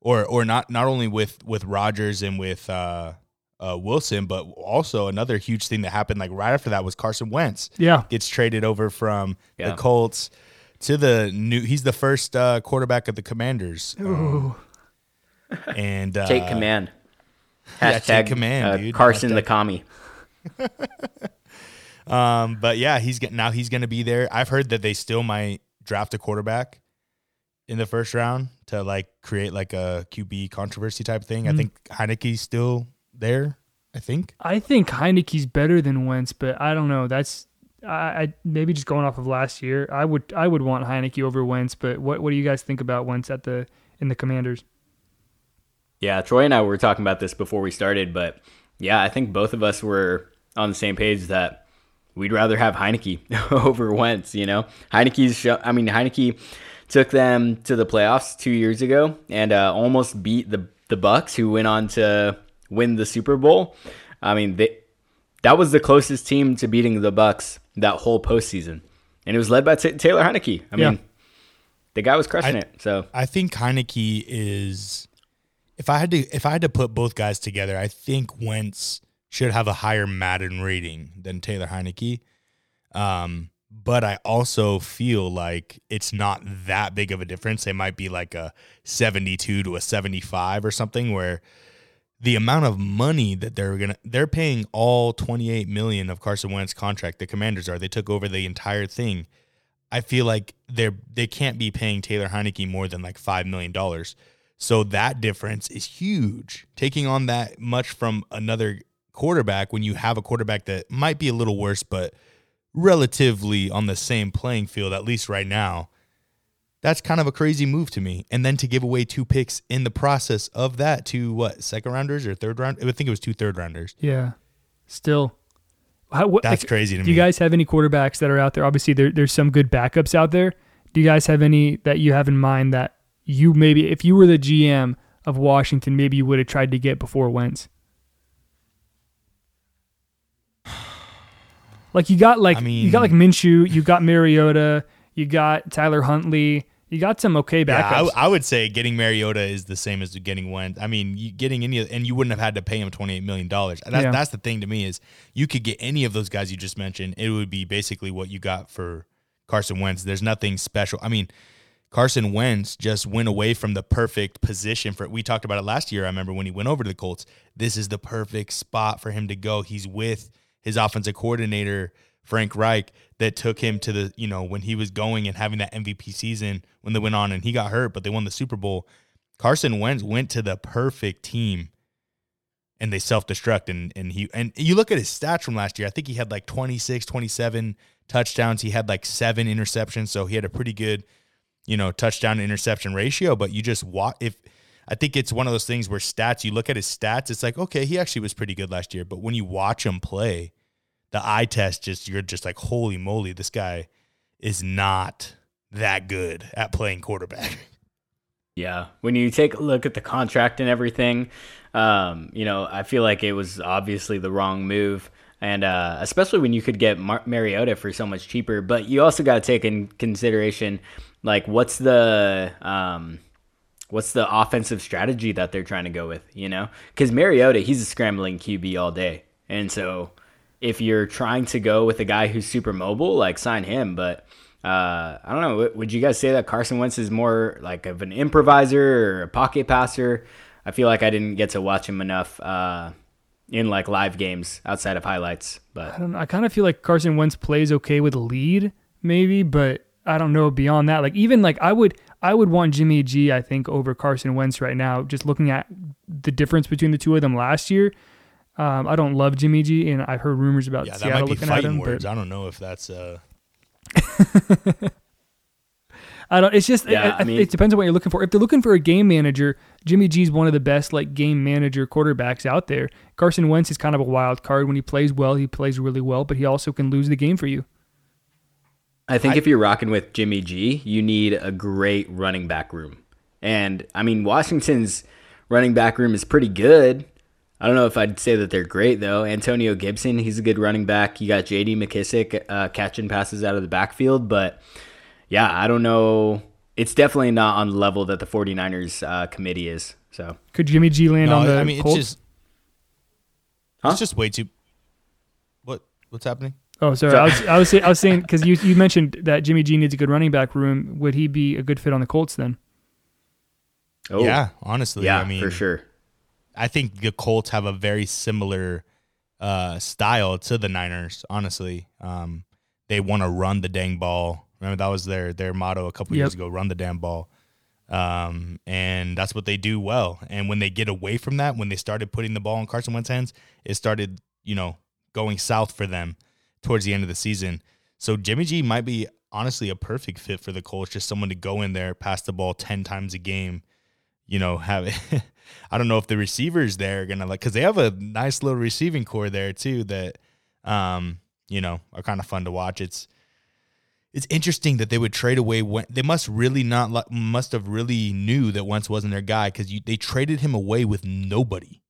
Speaker 2: or or not not only with with Rodgers and with uh, uh, Wilson, but also another huge thing that happened like right after that was Carson Wentz
Speaker 3: Yeah.
Speaker 2: gets traded over from
Speaker 4: Yeah.
Speaker 2: the Colts to the new. He's the first uh, quarterback of the Commanders, um, and uh,
Speaker 4: Take command.
Speaker 2: yeah,
Speaker 4: Hashtag
Speaker 2: take command,
Speaker 4: uh,
Speaker 2: dude.
Speaker 4: Carson
Speaker 2: Hashtag-
Speaker 4: the commie.
Speaker 2: Um, but yeah, he's get, now he's going to be there. I've heard that they still might draft a quarterback in the first round to like create like a QB controversy type thing. I
Speaker 3: Mm.
Speaker 2: think Heinicke's still there. I think.
Speaker 3: I think Heinicke's better than Wentz, but I don't know. That's I, I maybe just going off of last year. I would I would want Heinicke over Wentz, but what what do you guys think about Wentz at the in the Commanders?
Speaker 4: Yeah, Troy and I were talking about this before we started, but yeah, I think both of us were on the same page that we'd rather have Heinicke over Wentz. You know, Heinicke's. Show, I mean, Heinicke took them to the playoffs two years ago and uh, almost beat the the Bucks, who went on to win the Super Bowl. I mean, they, that was the closest team to beating the Bucks that whole postseason, and it was led by T- Taylor Heinicke. I
Speaker 3: Yeah.
Speaker 4: mean, the guy was crushing
Speaker 2: I-
Speaker 4: it. So
Speaker 2: I think Heinicke is. If I had to, if I had to put both guys together, I think Wentz should have a higher Madden rating than Taylor Heinicke. Um, but I also feel like it's not that big of a difference. It might be like a 72 to a 75 or something where the amount of money that they're going to they're paying all 28 million of Carson Wentz contract the Commanders are. They took over the entire thing. I feel like they're they can't be paying Taylor Heinicke more than like 5 million dollars. So that difference is huge. Taking on that much from another quarterback when you have a quarterback that might be a little worse but relatively on the same playing field, at least right now. That's kind of a crazy move to me. And then to give away two picks in the process of that to what, second rounders or third round? I think it was two third rounders.
Speaker 3: Yeah, still. How, what,
Speaker 2: That's
Speaker 3: like,
Speaker 2: crazy to me.
Speaker 3: Do you guys have any quarterbacks that are out there? Obviously, there, there's some good backups out there. Do you guys have any that you have in mind that you maybe, if you were the GM of Washington, maybe you would have tried to get before Wentz? Like you got like
Speaker 2: I
Speaker 3: you got like Minshew, you got Mariota, you got Tyler Huntley, you got some okay backups.
Speaker 2: Yeah, I. I would say getting Mariota is the same as getting Wentz. I mean, you, getting any, and you wouldn't have had to pay him twenty eight million dollars. That's
Speaker 3: Yeah.
Speaker 2: that's the thing to me is you could get any of those guys you just mentioned. It would be basically what you got for Carson Wentz. There's nothing special. I mean, Carson Wentz just went away from the perfect position for. We talked about it last year. I remember when he went over to the Colts. This is the perfect spot for him to go. He's with his offensive coordinator Frank Reich that took him to the you know when he was going and having that MVP season when they went on and he got hurt, but they won the Super Bowl. Carson Wentz went to the perfect team and they self-destruct and and he and you look at his stats from last year. I think he had like 26, 27 touchdowns. He had like 7 interceptions, so he had a pretty good you know, touchdown interception ratio, but you just watch if I think it's one of those things where stats, you look at his stats, it's like, okay, he actually was pretty good last year. But when you watch him play, the eye test just you're just like, holy moly, this guy is not that good at playing quarterback.
Speaker 4: Yeah, when you take a look at the contract and everything, um, you know, I feel like it was obviously the wrong move, and uh, especially when you could get Mar- Mariota for so much cheaper. But you also got to take in consideration, like, what's the um, what's the offensive strategy that they're trying to go with? You know, because Mariota, he's a scrambling QB all day, and so if you're trying to go with a guy who's super mobile, like sign him, but uh, I don't know. Would you guys say that Carson Wentz is more like of an improviser or a pocket passer? I feel like I didn't get to watch him enough uh, in like live games outside of highlights. But I
Speaker 3: don't know. I kind of feel like Carson Wentz plays okay with a lead, maybe, but I don't know beyond that. Like even like I would I would want Jimmy G, I think, over Carson Wentz right now. Just looking at the difference between the two of them last year. Um, I don't love Jimmy G, and I've heard rumors about
Speaker 2: Yeah, that
Speaker 3: Seattle
Speaker 2: might be
Speaker 3: looking at
Speaker 2: fighting
Speaker 3: him.
Speaker 2: words.
Speaker 3: But
Speaker 2: I don't know if that's uh
Speaker 3: I don't. It's just.
Speaker 4: Yeah,
Speaker 3: I- I-
Speaker 4: I mean-
Speaker 3: it depends on what you're looking for. If they're looking for a game manager, Jimmy G's one of the best like game manager quarterbacks out there. Carson Wentz is kind of a wild card. When he plays well, he plays really well, but he also can lose the game for you.
Speaker 4: I think if you're rocking with Jimmy G, you need a great running back room. And I mean, Washington's running back room is pretty good. I don't know if I'd say that they're great though. Antonio Gibson, he's a good running back. You got J.D. McKissic uh, catching passes out of the backfield, but yeah, I don't know. It's definitely not on the level that the 49ers uh, committee is. So
Speaker 3: Could Jimmy G land
Speaker 2: No,
Speaker 3: on the
Speaker 2: I mean
Speaker 3: Colts?
Speaker 2: it's just
Speaker 4: Huh?
Speaker 2: it's just way too. What what's happening?
Speaker 3: Oh, sorry. I was I was, I was saying because you you mentioned that Jimmy G needs a good running back room. Would he be a good fit on the Colts then?
Speaker 4: oh
Speaker 2: yeah, honestly,
Speaker 4: yeah,
Speaker 2: I mean,
Speaker 4: for sure.
Speaker 2: I think the Colts have a very similar uh, style to the Niners. Honestly, um, they want to run the dang ball. Remember that was their their motto a couple
Speaker 3: Yep.
Speaker 2: years ago: "Run the damn ball." Um, and that's what they do well. And when they get away from that, when they started putting the ball in Carson Wentz's hands, it started, you know, going south for them towards the end of the season. So Jimmy G might be honestly a perfect fit for the Colts, just someone to go in there, pass the ball ten times a game, you know, have it. I don't know if the receivers there are gonna like because they have a nice little receiving corps there too that um, you know, are kind of fun to watch. It's it's interesting that they would trade away when they must really not must have really knew that Wentz wasn't their guy because they traded him away with nobody.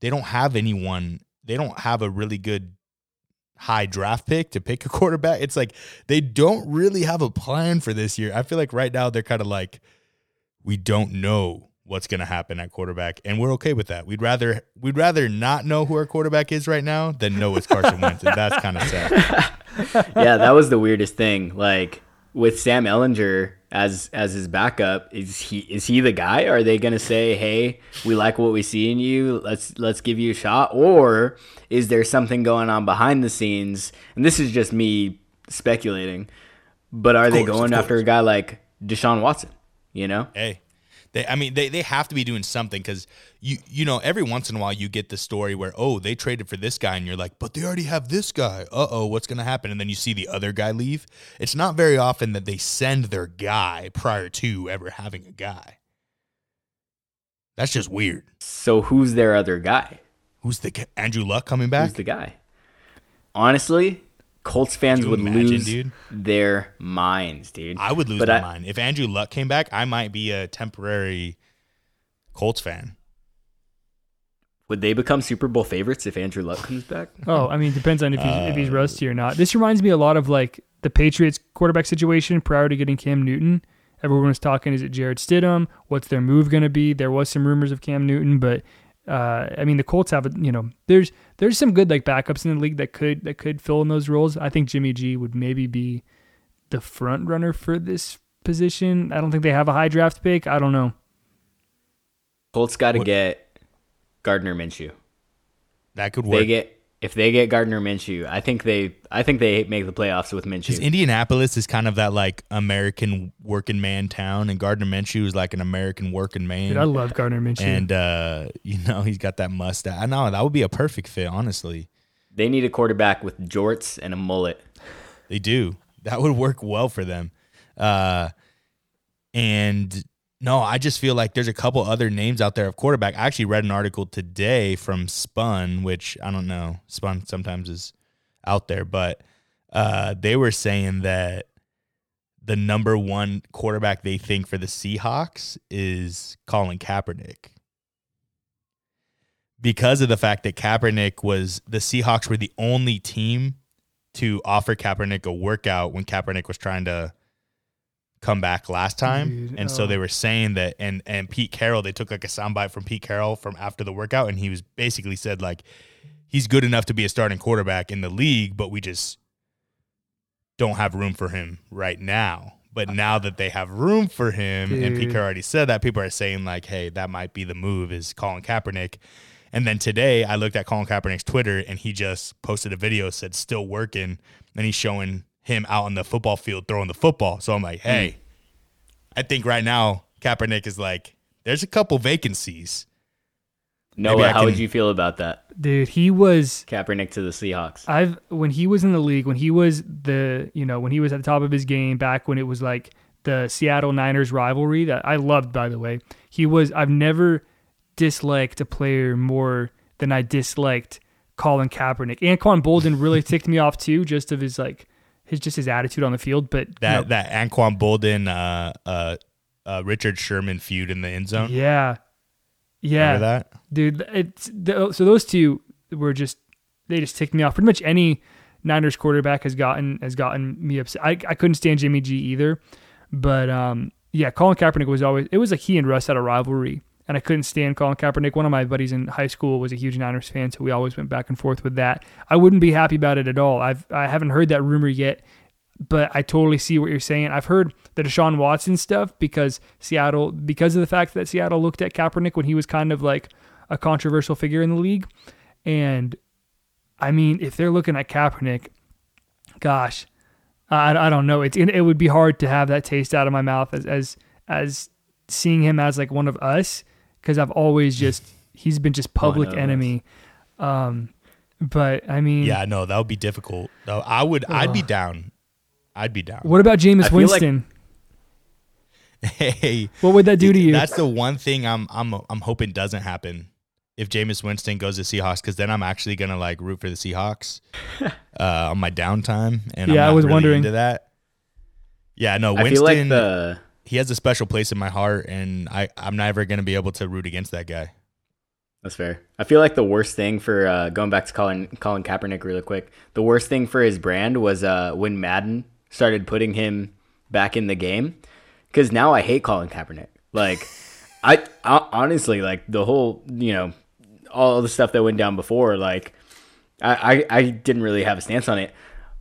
Speaker 2: They don't have anyone. They don't have a really good high draft pick to pick a quarterback. It's like they don't really have a plan for this year. I feel like right now they're kind of like we don't know what's going to happen at quarterback and we're okay with that. We'd rather we'd rather not know who our quarterback is right now than know it's Carson Wentz and that's kind of sad.
Speaker 4: yeah, that was the weirdest thing. Like with Sam Ehlinger as as his backup, is he is he the guy? Are they gonna say, "Hey, we like what we see in you. Let's let's give you a shot," or is there something going on behind the scenes? And this is just me speculating. But are they going after a guy like Deshaun Watson? You know,
Speaker 2: Hey, they, I mean, they, they have to be doing something because you you know every once in a while you get the story where oh they traded for this guy and you're like but they already have this guy uh oh what's gonna happen and then you see the other guy leave. It's not very often that they send their guy prior to ever having a guy. That's just weird.
Speaker 4: so who's their other guy?
Speaker 2: Who's the Andrew Luck coming back?
Speaker 4: Who's the guy? Honestly, Colts fans would
Speaker 2: imagine,
Speaker 4: lose
Speaker 2: dude?
Speaker 4: their minds, dude.
Speaker 2: I would lose
Speaker 4: But
Speaker 2: my
Speaker 4: I-
Speaker 2: mind if Andrew Luck came back. I might be a temporary Colts fan.
Speaker 4: Would they become Super Bowl favorites if Andrew Luck comes back?
Speaker 3: Oh, I mean, depends on if he's if he's
Speaker 2: Uh,
Speaker 3: rusty or not. This reminds me a lot of like the Patriots quarterback situation prior to getting Cam Newton. Everyone was talking, is it Jarrett Stidham? What's their move going to be? There was some rumors of Cam Newton, but uh, I mean, the Colts have a you know, there's there's some good like backups in the league that could that could fill in those roles. I think Jimmy G would maybe be the front runner for this position. I don't think they have a high draft pick. I don't know.
Speaker 4: Colts got to get Gardner Minshew.
Speaker 2: That could work.
Speaker 4: They
Speaker 2: work.
Speaker 4: get if they get Gardner Minshew, I think they I think they make the playoffs with
Speaker 2: Because
Speaker 4: Minshew.
Speaker 2: Indianapolis is kind of that like American working man town, and Gardner Minshew is like an American working man.
Speaker 3: Dude, I love Gardner Minshew.
Speaker 2: and uh, you know he's got that mustache. I know that would be a perfect fit. Honestly,
Speaker 4: They need a quarterback with jorts and a mullet.
Speaker 2: they do. That would work well for them. Uh, and no, I just feel like there's a couple other names out there of quarterback. I actually read an article today from Spun, which I don't know. Spun sometimes is out there, but uh, they were saying that the number one quarterback they think for the Seahawks is Colin Kaepernick. Because of the fact that Kaepernick was the Seahawks were the only team to offer Kaepernick a workout when Kaepernick was trying to come back last time.
Speaker 3: Dude,
Speaker 2: and so
Speaker 3: oh.
Speaker 2: they were saying that and and Pete Carroll, they took like a soundbite from Pete Carroll from after the workout and he was basically said like he's good enough to be a starting quarterback in the league, but we just don't have room for him right now. But uh, now that they have room for him, and Pete Carroll already said that, people are saying like, "Hey, that might be the move." Is Colin Kaepernick? And then today, I looked at Colin Kaepernick's Twitter, and he just posted a video said "still working," and he's showing him out on the football field throwing the football. So I'm like, hmm. "Hey, I think right now Kaepernick is like, there's a couple vacancies."
Speaker 4: Noah,
Speaker 2: I
Speaker 4: how would you feel about that?
Speaker 3: dude, he was
Speaker 4: Kaepernick to the Seahawks.
Speaker 3: I've when he was in the league, when he was the you know when he was at the top of his game back when it was like the Seattle Niners rivalry that I loved by the way. He was I've never disliked a player more than I disliked Colin Kaepernick. Anquan Boldin really ticked me off too, just of his like his just his attitude on the field. But you
Speaker 2: That
Speaker 3: know,
Speaker 2: that Anquan Boldin, uh, uh, uh, Richard Sherman feud in the end zone.
Speaker 3: yeah, yeah,
Speaker 2: Remember that?
Speaker 3: dude. It's the, so those two were just they just ticked me off. Pretty much any Niners quarterback has gotten has gotten me upset. I, I couldn't stand Jimmy G either, but um yeah, Colin Kaepernick was always it was like he and Russ had a rivalry, and I couldn't stand Colin Kaepernick. One of my buddies in high school was a huge Niners fan, so we always went back and forth with that. I wouldn't be happy about it at all. I've I haven't heard that rumor yet. But I totally see what you're saying. I've heard the Deshaun Watson stuff because Seattle, because of the fact that Seattle looked at Kaepernick when he was kind of like a controversial figure in the league. And I mean, if they're looking at Kaepernick, gosh, I, I don't know. It's it would be hard to have that taste out of my mouth as as as seeing him as like one of us because I've always just he's been just public
Speaker 4: of us.
Speaker 3: enemy. Um, but I mean,
Speaker 2: Yeah, no, that would be difficult. Though I would, I'd be down. I'd be down.
Speaker 3: What about Jameis
Speaker 4: I feel like-
Speaker 3: Winston?
Speaker 2: Hey,
Speaker 3: what would that do to you?
Speaker 2: That's the one thing I'm I'm I'm hoping doesn't happen if Jameis Winston goes to Seahawks because then I'm actually gonna like root for the Seahawks uh, on my downtime. And
Speaker 3: Yeah, I
Speaker 2: I'm not
Speaker 3: was
Speaker 2: really
Speaker 3: wondering.
Speaker 2: into that. Yeah, no,
Speaker 4: I
Speaker 2: Winston.
Speaker 4: feel like the
Speaker 2: he has a special place in my heart, and I I'm never gonna be able to root against that guy.
Speaker 4: That's fair. I feel like the worst thing for uh, going back to Colin Colin Kaepernick really quick. The worst thing for his brand was uh, when Madden started putting him back in the game. Because now I hate Colin Kaepernick. Like, I, I honestly like the whole you know all the stuff that went down before. Like, I, I I didn't really have a stance on it,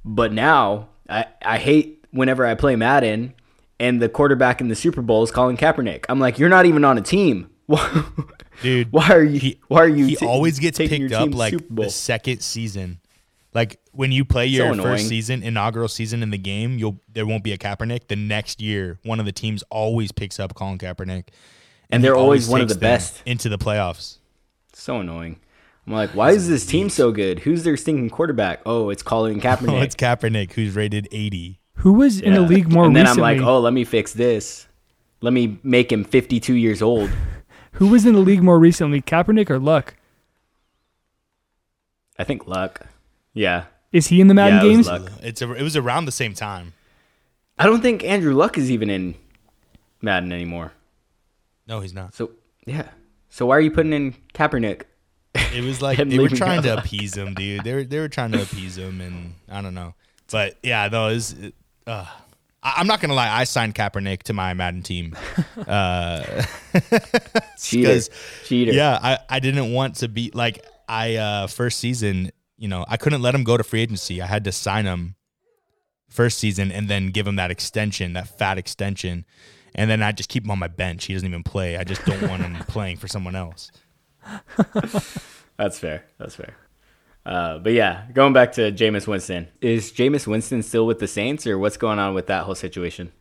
Speaker 4: but now I I hate whenever I play Madden and the quarterback in the Super Bowl is Colin Kaepernick. I'm like, you're not even on a team.
Speaker 2: Dude,
Speaker 4: Why are you?
Speaker 2: he,
Speaker 4: why are you?
Speaker 2: he
Speaker 4: ta-
Speaker 2: always gets picked up like the second season. Like when you play your
Speaker 4: annoying.
Speaker 2: first season, inaugural season in the game, you'll there won't be a Kaepernick. The next year, one of the teams always picks up Colin Kaepernick,
Speaker 4: And
Speaker 2: he
Speaker 4: they're always one of the best.
Speaker 2: into the playoffs.
Speaker 4: So annoying. I'm like, why is this team so good? Who's their stinking quarterback? Oh, it's Colin Kaepernick.
Speaker 2: Oh, it's Kaepernick who's rated 80.
Speaker 3: Who was in the league more recently?
Speaker 4: And then
Speaker 3: recently?
Speaker 4: I'm like, oh, let me fix this. Let me make him 52 years old.
Speaker 3: Who was in the league more recently, Kaepernick or Luck?
Speaker 4: I think Luck. Yeah.
Speaker 3: Is he in the Madden
Speaker 4: Yeah, it was
Speaker 3: games?
Speaker 4: Luck.
Speaker 2: It's a, it was around the same time.
Speaker 4: I don't think Andrew Luck is even in Madden anymore.
Speaker 2: No, he's not.
Speaker 4: So yeah. So why are you putting in Kaepernick?
Speaker 2: It was like they were trying
Speaker 4: go.
Speaker 2: to appease him, dude. They were they were trying to appease him, and I don't know. But yeah, no, it's. Uh, I- I'm not gonna lie. I signed Kaepernick to my Madden team. Uh,
Speaker 4: Cheater.
Speaker 2: 'cause-
Speaker 4: Cheater.
Speaker 2: Yeah, I, I didn't want to be like I uh first season, you know, I couldn't let him go to free agency. I had to sign him first season and then give him that extension, that fat extension. And then I just keep him on my bench. He doesn't even play. I just don't want him playing for someone else.
Speaker 4: That's fair. That's fair. Uh, but yeah, going back to Jameis Winston. Is Jameis Winston still with the Saints or what's going on with that whole situation?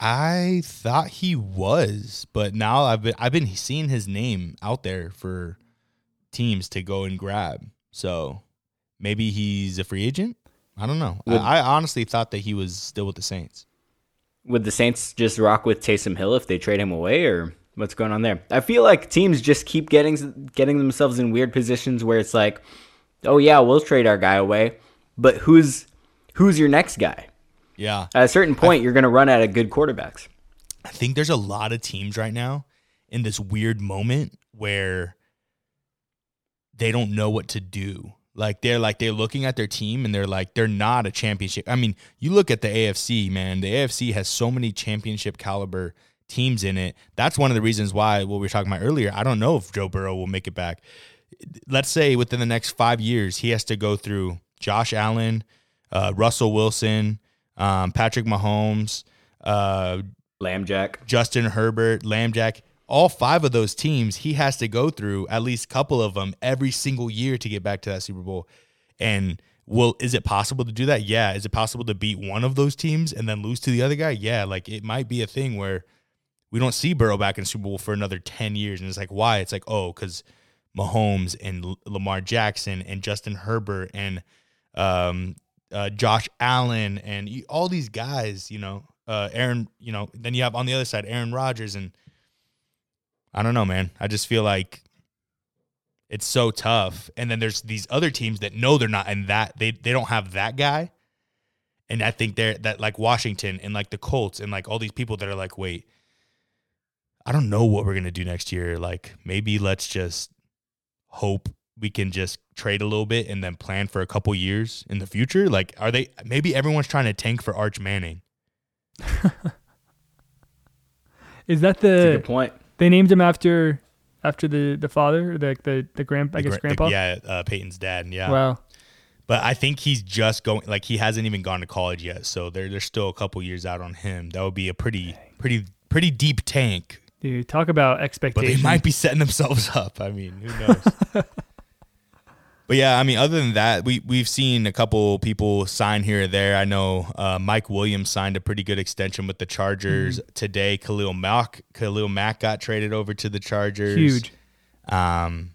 Speaker 2: I thought he was, but now I've been I've been seeing his name out there for teams to go and grab. So maybe he's a free agent. I don't know. I, I honestly thought that he was still with the Saints.
Speaker 4: Would the Saints just rock with Taysom Hill if they trade him away, or what's going on there? I feel like teams just keep getting getting themselves in weird positions where it's like, oh yeah, we'll trade our guy away, but who's who's your next guy?
Speaker 2: Yeah.
Speaker 4: At a certain point, you're going to run out of good quarterbacks.
Speaker 2: I think there's a lot of teams right now in this weird moment where they don't know what to do. Like they're like they're looking at their team and they're like they're not a championship. I mean, you look at the AFC, man. The AFC has so many championship caliber teams in it. That's one of the reasons why what we were talking about earlier. I don't know if Joe Burrow will make it back. Let's say within the next five years, he has to go through Josh Allen, uh, Russell Wilson, um, Patrick Mahomes, uh,
Speaker 4: Lambjack.
Speaker 2: Justin Herbert, Lambjack, all five of those teams, he has to go through at least a couple of them every single year to get back to that Super Bowl. And will is it possible to do that? Yeah. Is it possible to beat one of those teams and then lose to the other guy? Yeah. Like it might be a thing where we don't see Burrow back in Super Bowl for another 10 years. And it's like, why? It's like, oh, because Mahomes and L- Lamar Jackson and Justin Herbert and um, uh, Josh Allen and all these guys, you know, uh, Aaron, you know, then you have on the other side Aaron Rodgers and I don't know, man. I just feel like it's so tough. And then there's these other teams that know they're not and that they they don't have that guy. And I think they're that like Washington and like the Colts and like all these people that are like, wait, I don't know what we're gonna do next year. Like maybe let's just hope we can just trade a little bit and then plan for a couple years in the future. Like, are they maybe everyone's trying to tank for Arch Manning?
Speaker 3: Is that the
Speaker 4: good point.
Speaker 3: they named him after after the the father or the the the grand I
Speaker 2: The
Speaker 3: guess
Speaker 2: gra- the-
Speaker 3: grandpa?
Speaker 2: yeah, uh, Peyton's dad. Yeah.
Speaker 3: Wow.
Speaker 2: But I think he's just going like he hasn't even gone to college yet, so there there's still a couple years out on him. That would be a pretty pretty pretty deep tank.
Speaker 3: Dude, talk about expectations.
Speaker 2: But they might be setting themselves up. I mean, who knows? but yeah, I mean, other than that, we we've seen a couple people sign here or there. I know uh, Mike Williams signed a pretty good extension with the Chargers today. Khalil Mack Khalil Mack got traded over to the Chargers.
Speaker 3: huge.
Speaker 2: Um,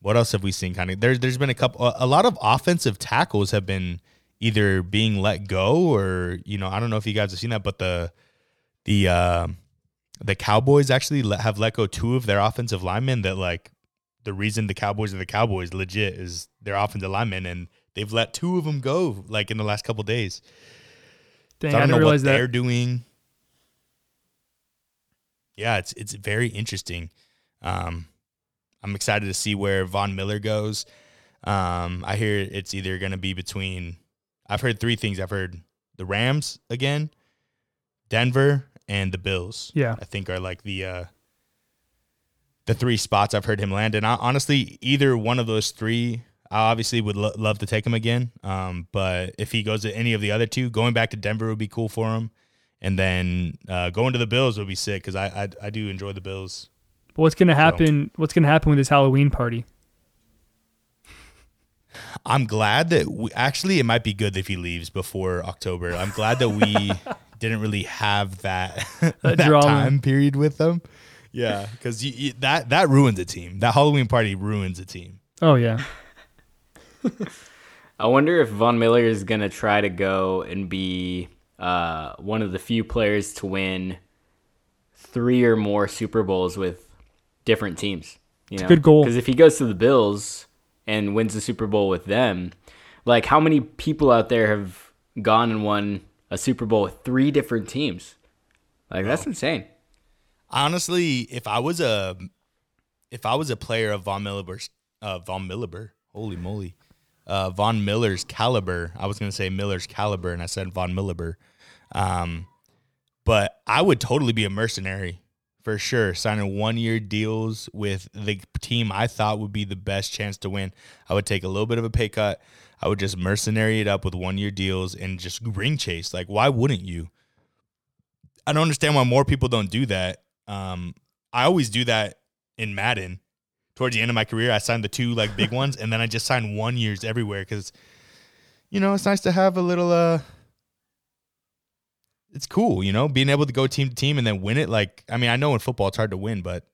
Speaker 2: what else have we seen? Kind of there's there's been a couple a lot of offensive tackles have been either being let go or you know I don't know if you guys have seen that, but the the uh, the Cowboys actually have let go two of their offensive linemen. That like the reason the Cowboys are the Cowboys legit is their offensive linemen, and they've let two of them go like in the last couple days.
Speaker 3: Dang,
Speaker 2: So
Speaker 3: I
Speaker 2: I don't
Speaker 3: didn't
Speaker 2: know what
Speaker 3: realize
Speaker 2: they're doing. Yeah, it's it's very interesting. Um, I'm excited to see where Von Miller goes. Um, I hear it's either going to be between. I've heard three things. I've heard the Rams again, Denver, and the Bills.
Speaker 3: Yeah.
Speaker 2: I think are like the uh, the three spots I've heard him land. And I, honestly, either one of those three, I obviously would lo- love to take him again. Um, but if he goes to any of the other two, going back to Denver would be cool for him. And then uh, going to the Bills would be sick because I, I I do enjoy the Bills.
Speaker 3: But what's gonna happen? What's gonna happen with this Halloween party?
Speaker 2: I'm glad that we, actually it might be good if he leaves before October. I'm glad that we didn't really have that that,
Speaker 3: drama.
Speaker 2: time period with them. Yeah, because that that ruins a team. That Halloween party ruins a team.
Speaker 3: Oh yeah.
Speaker 4: I wonder if Von Miller is gonna try to go and be uh, one of the few players to win three or more Super Bowls with different teams. You know?
Speaker 3: good goal.
Speaker 4: Because if he goes to the Bills and wins the Super Bowl with them, like how many people out there have gone and won a Super Bowl with three different teams? Like that's insane.
Speaker 2: Honestly, if I was a if I was a player of Von Miller's uh, Von Miller, holy moly, uh, Von Miller's caliber, I was gonna say Miller's caliber, and I said Von Miller. Um, but I would totally be a mercenary for sure, signing one year deals with the team I thought would be the best chance to win. I would take a little bit of a pay cut. I would just mercenary it up with one year deals and just ring chase. Like, why wouldn't you? I don't understand why more people don't do that. Um, I always do that in Madden. Towards the end of my career, I signed the two like big ones, and then I just signed one years everywhere because, you know, it's nice to have a little. uh It's cool, you know, being able to go team to team and then win it. Like, I mean, I know in football it's hard to win, but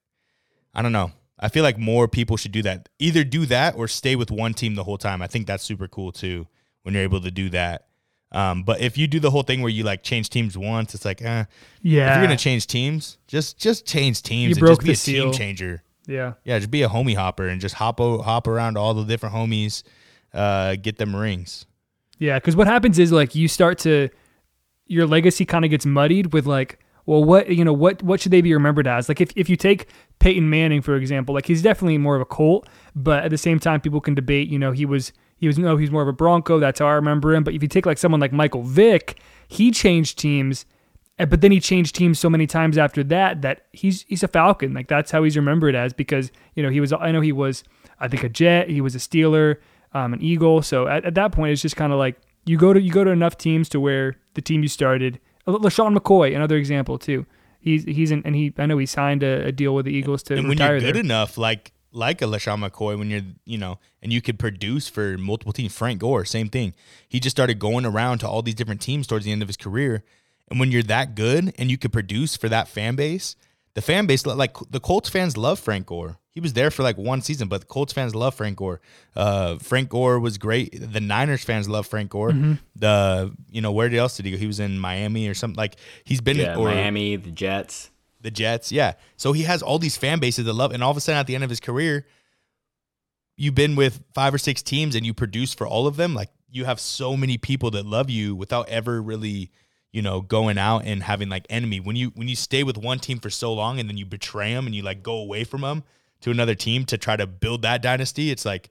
Speaker 2: I don't know. I feel like more people should do that. Either do that or stay with one team the whole time. I think that's super cool too when you're able to do that. Um, but if you do the whole thing where you like change teams once, it's like, eh,
Speaker 3: Yeah.
Speaker 2: if you're gonna change teams, just just change teams
Speaker 3: You
Speaker 2: and
Speaker 3: broke
Speaker 2: just be
Speaker 3: the
Speaker 2: a team
Speaker 3: seal.
Speaker 2: changer.
Speaker 3: yeah.
Speaker 2: Yeah, just be a homie hopper and just hop o- hop around all the different homies, uh, get them rings.
Speaker 3: Yeah, because what happens is like you start to your legacy kind of gets muddied with like, well, what you know, what what should they be remembered as? Like if if you take Peyton Manning for example, like he's definitely more of a Colt, but at the same time, people can debate. You know, he was he was no, he's more of a Bronco. That's how I remember him. But if you take like someone like Michael Vick, he changed teams. eh, But then he changed teams so many times after that that he's he's a Falcon. Like that's how he's remembered as because you know he was. I know he was. I think a Jet. He was a Steeler, um, an Eagle. So at, at that point, it's just kind of like you go to you go to enough teams to where the team you started. LeSean McCoy, another example too. He's he's in, and he I know he signed a, a deal with the Eagles to
Speaker 2: and when
Speaker 3: retire
Speaker 2: you're good
Speaker 3: there.
Speaker 2: enough, like like a LeSean McCoy, when you're you know, and you could produce for multiple teams. Frank Gore, same thing. He just started going around to all these different teams towards the end of his career. And when you're that good and you could produce for that fan base, the fan base like the Colts fans love Frank Gore. He was there for like one season, but the Colts fans love Frank Gore. Uh, Frank Gore was great. The Niners fans love Frank Gore.
Speaker 3: Mm-hmm.
Speaker 2: The you know where else did he go? He was in Miami or something. Like he's been
Speaker 4: Yeah,
Speaker 2: or
Speaker 4: Miami, the Jets.
Speaker 2: the Jets. Yeah. So he has all these fan bases that love, and all of a sudden at the end of his career, you've been with five or six teams and you produce for all of them. Like you have so many people that love you without ever really, you know, going out and having like enemy. When you when you stay with one team for so long and then you betray them and you like go away from them to another team to try to build that dynasty, it's like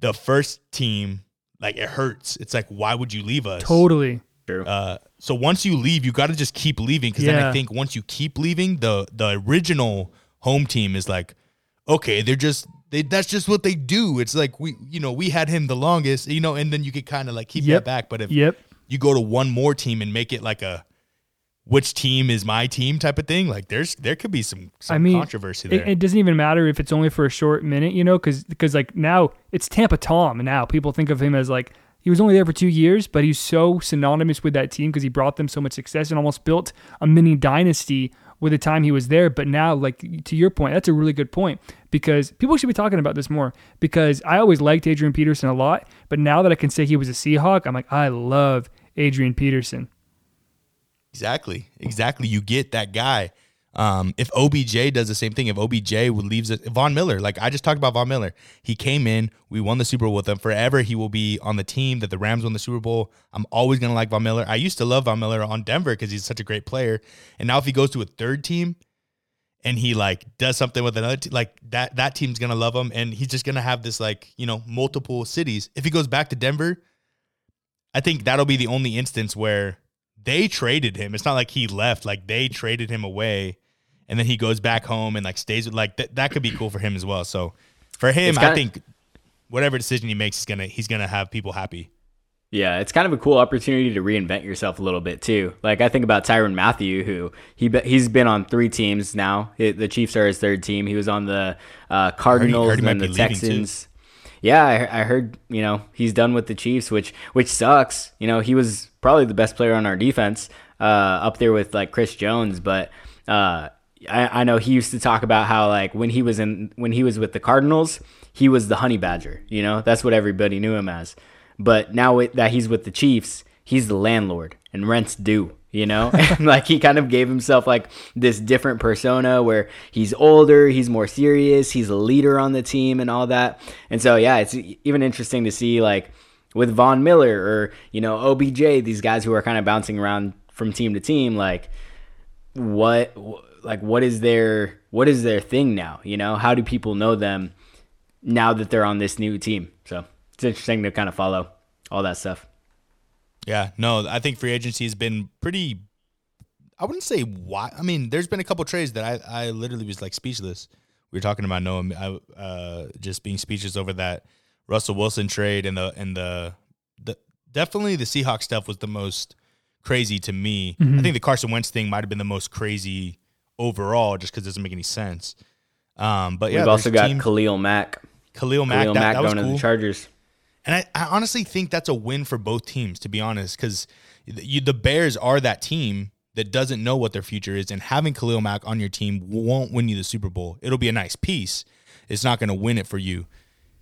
Speaker 2: the first team like it hurts. It's like why would you leave us?
Speaker 3: Totally.
Speaker 4: True.
Speaker 2: Uh, so once you leave, you got to just keep leaving because then I think once you keep leaving, the the original home team is like, okay, they're just they that's just what they do. It's like we you know we had him the longest, you know, and then you could kind of like keep
Speaker 3: Yep.
Speaker 2: that back. But if
Speaker 3: Yep.
Speaker 2: You go to one more team and make it like a which team is my team type of thing, like there's there could be some some
Speaker 3: I mean,
Speaker 2: controversy there.
Speaker 3: It, it doesn't even matter if it's only for a short minute, you know, because like now it's Tampa Tom. Now people think of him as like he was only there for two years, but he's so synonymous with that team because he brought them so much success and almost built a mini dynasty with the time he was there. But now, like to your point, that's a really good point because people should be talking about this more. Because I always liked Adrian Peterson a lot, but now that I can say he was a Seahawk, I'm like I love Adrian Peterson.
Speaker 2: Exactly. Exactly. You get that guy. Um, if OBJ does the same thing, if OBJ would leaves it, Von Miller, like I just talked about Von Miller, he came in, we won the Super Bowl with him. Forever, he will be on the team that the Rams won the Super Bowl. I'm always gonna like Von Miller. I used to love Von Miller on Denver because he's such a great player. And now if he goes to a third team and he like does something with another team, like that that team's gonna love him, and he's just gonna have this like you know multiple cities. If he goes back to Denver, I think that'll be the only instance where they traded him. It's not like he left; like they traded him away, and then he goes back home and like stays with like that. That could be cool for him as well. So for him, I
Speaker 4: kinda-
Speaker 2: think whatever decision he makes, he's gonna he's gonna have people happy.
Speaker 4: Yeah, it's kind of a cool opportunity to reinvent yourself a little bit too. Like I think about Tyrann Mathieu, who he be, he's been on three teams now. It, the Chiefs are his third team. He was on the uh, Cardinals and the. Texans. Yeah, I, I heard you know he's done with the Chiefs, which which sucks. You know he was probably the best player on our defense, uh, up there with like Chris Jones. But uh, I, I know he used to talk about how like when he was in when he was with the Cardinals, he was the honey badger. You know that's what everybody knew him as. But now that he's with the Chiefs, he's the landlord and rent's due. You know, and like he kind of gave himself like this different persona where he's older, he's more serious, he's a leader on the team and all that. And so yeah, it's even interesting to see like with Von Miller or you know OBJ, these guys who are kind of bouncing around from team to team, like what like what is their what is their thing now? You know, how do people know them now that they're on this new team? So it's interesting to kind of follow all that stuff.
Speaker 2: Yeah, no, I think free agency has been pretty. I wouldn't say why. I mean, there's been a couple trades that I, I literally was like speechless. We were talking about Noah, I, uh, just being speechless over that Russell Wilson trade and the and the the definitely the Seahawks stuff was the most crazy to me. I think the Carson Wentz thing might have been the most crazy overall, just because it doesn't make any sense. Um, but yeah,
Speaker 4: We've also got
Speaker 2: teams-
Speaker 4: Khalil Mack.
Speaker 2: Khalil Mack.
Speaker 4: Khalil
Speaker 2: that,
Speaker 4: Mack
Speaker 2: that was
Speaker 4: going to the Chargers.
Speaker 2: And I, I honestly think that's a win for both teams, to be honest, because the Bears are that team that doesn't know what their future is, and having Khalil Mack on your team won't win you the Super Bowl. It'll be a nice piece. It's not going to win it for you.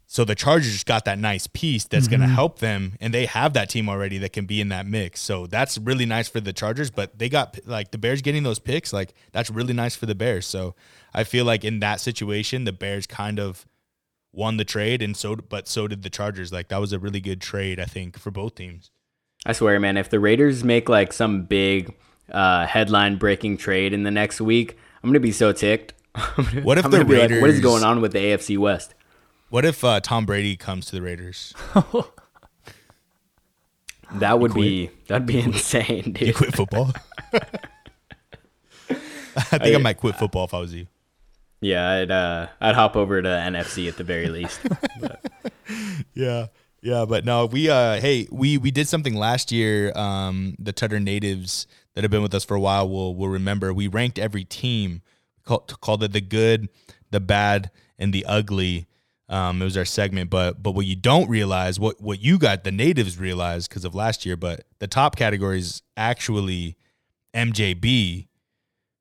Speaker 2: So the Chargers got that nice piece that's going to mm-hmm. help them, and they have that team already that can be in that mix. So that's really nice for the Chargers. But they got like the Bears getting those picks, like that's really nice for the Bears. So I feel like in that situation, the Bears kind of won the trade, and so but so did the Chargers. Like that was a really good trade, I think, for both teams.
Speaker 4: I swear, man, if the Raiders make like some big uh, headline breaking trade in the next week, I'm gonna be so ticked.
Speaker 2: What if
Speaker 4: I'm
Speaker 2: the
Speaker 4: gonna like, what is going on with the AFC West?
Speaker 2: What if uh, Tom Brady comes to the Raiders?
Speaker 4: That would be that'd be insane,
Speaker 2: You quit football? I think I might quit football if I was you.
Speaker 4: Yeah, I'd uh, I'd hop over to NFC at the very least.
Speaker 2: Yeah. Yeah, but no, we uh hey, we we did something last year um the Tutter natives that have been with us for a while will will remember. We ranked every team called called it the good, the bad and the ugly. Um it was our segment, but but what you don't realize what what you got the natives realized because of last year, but the top category is actually MJB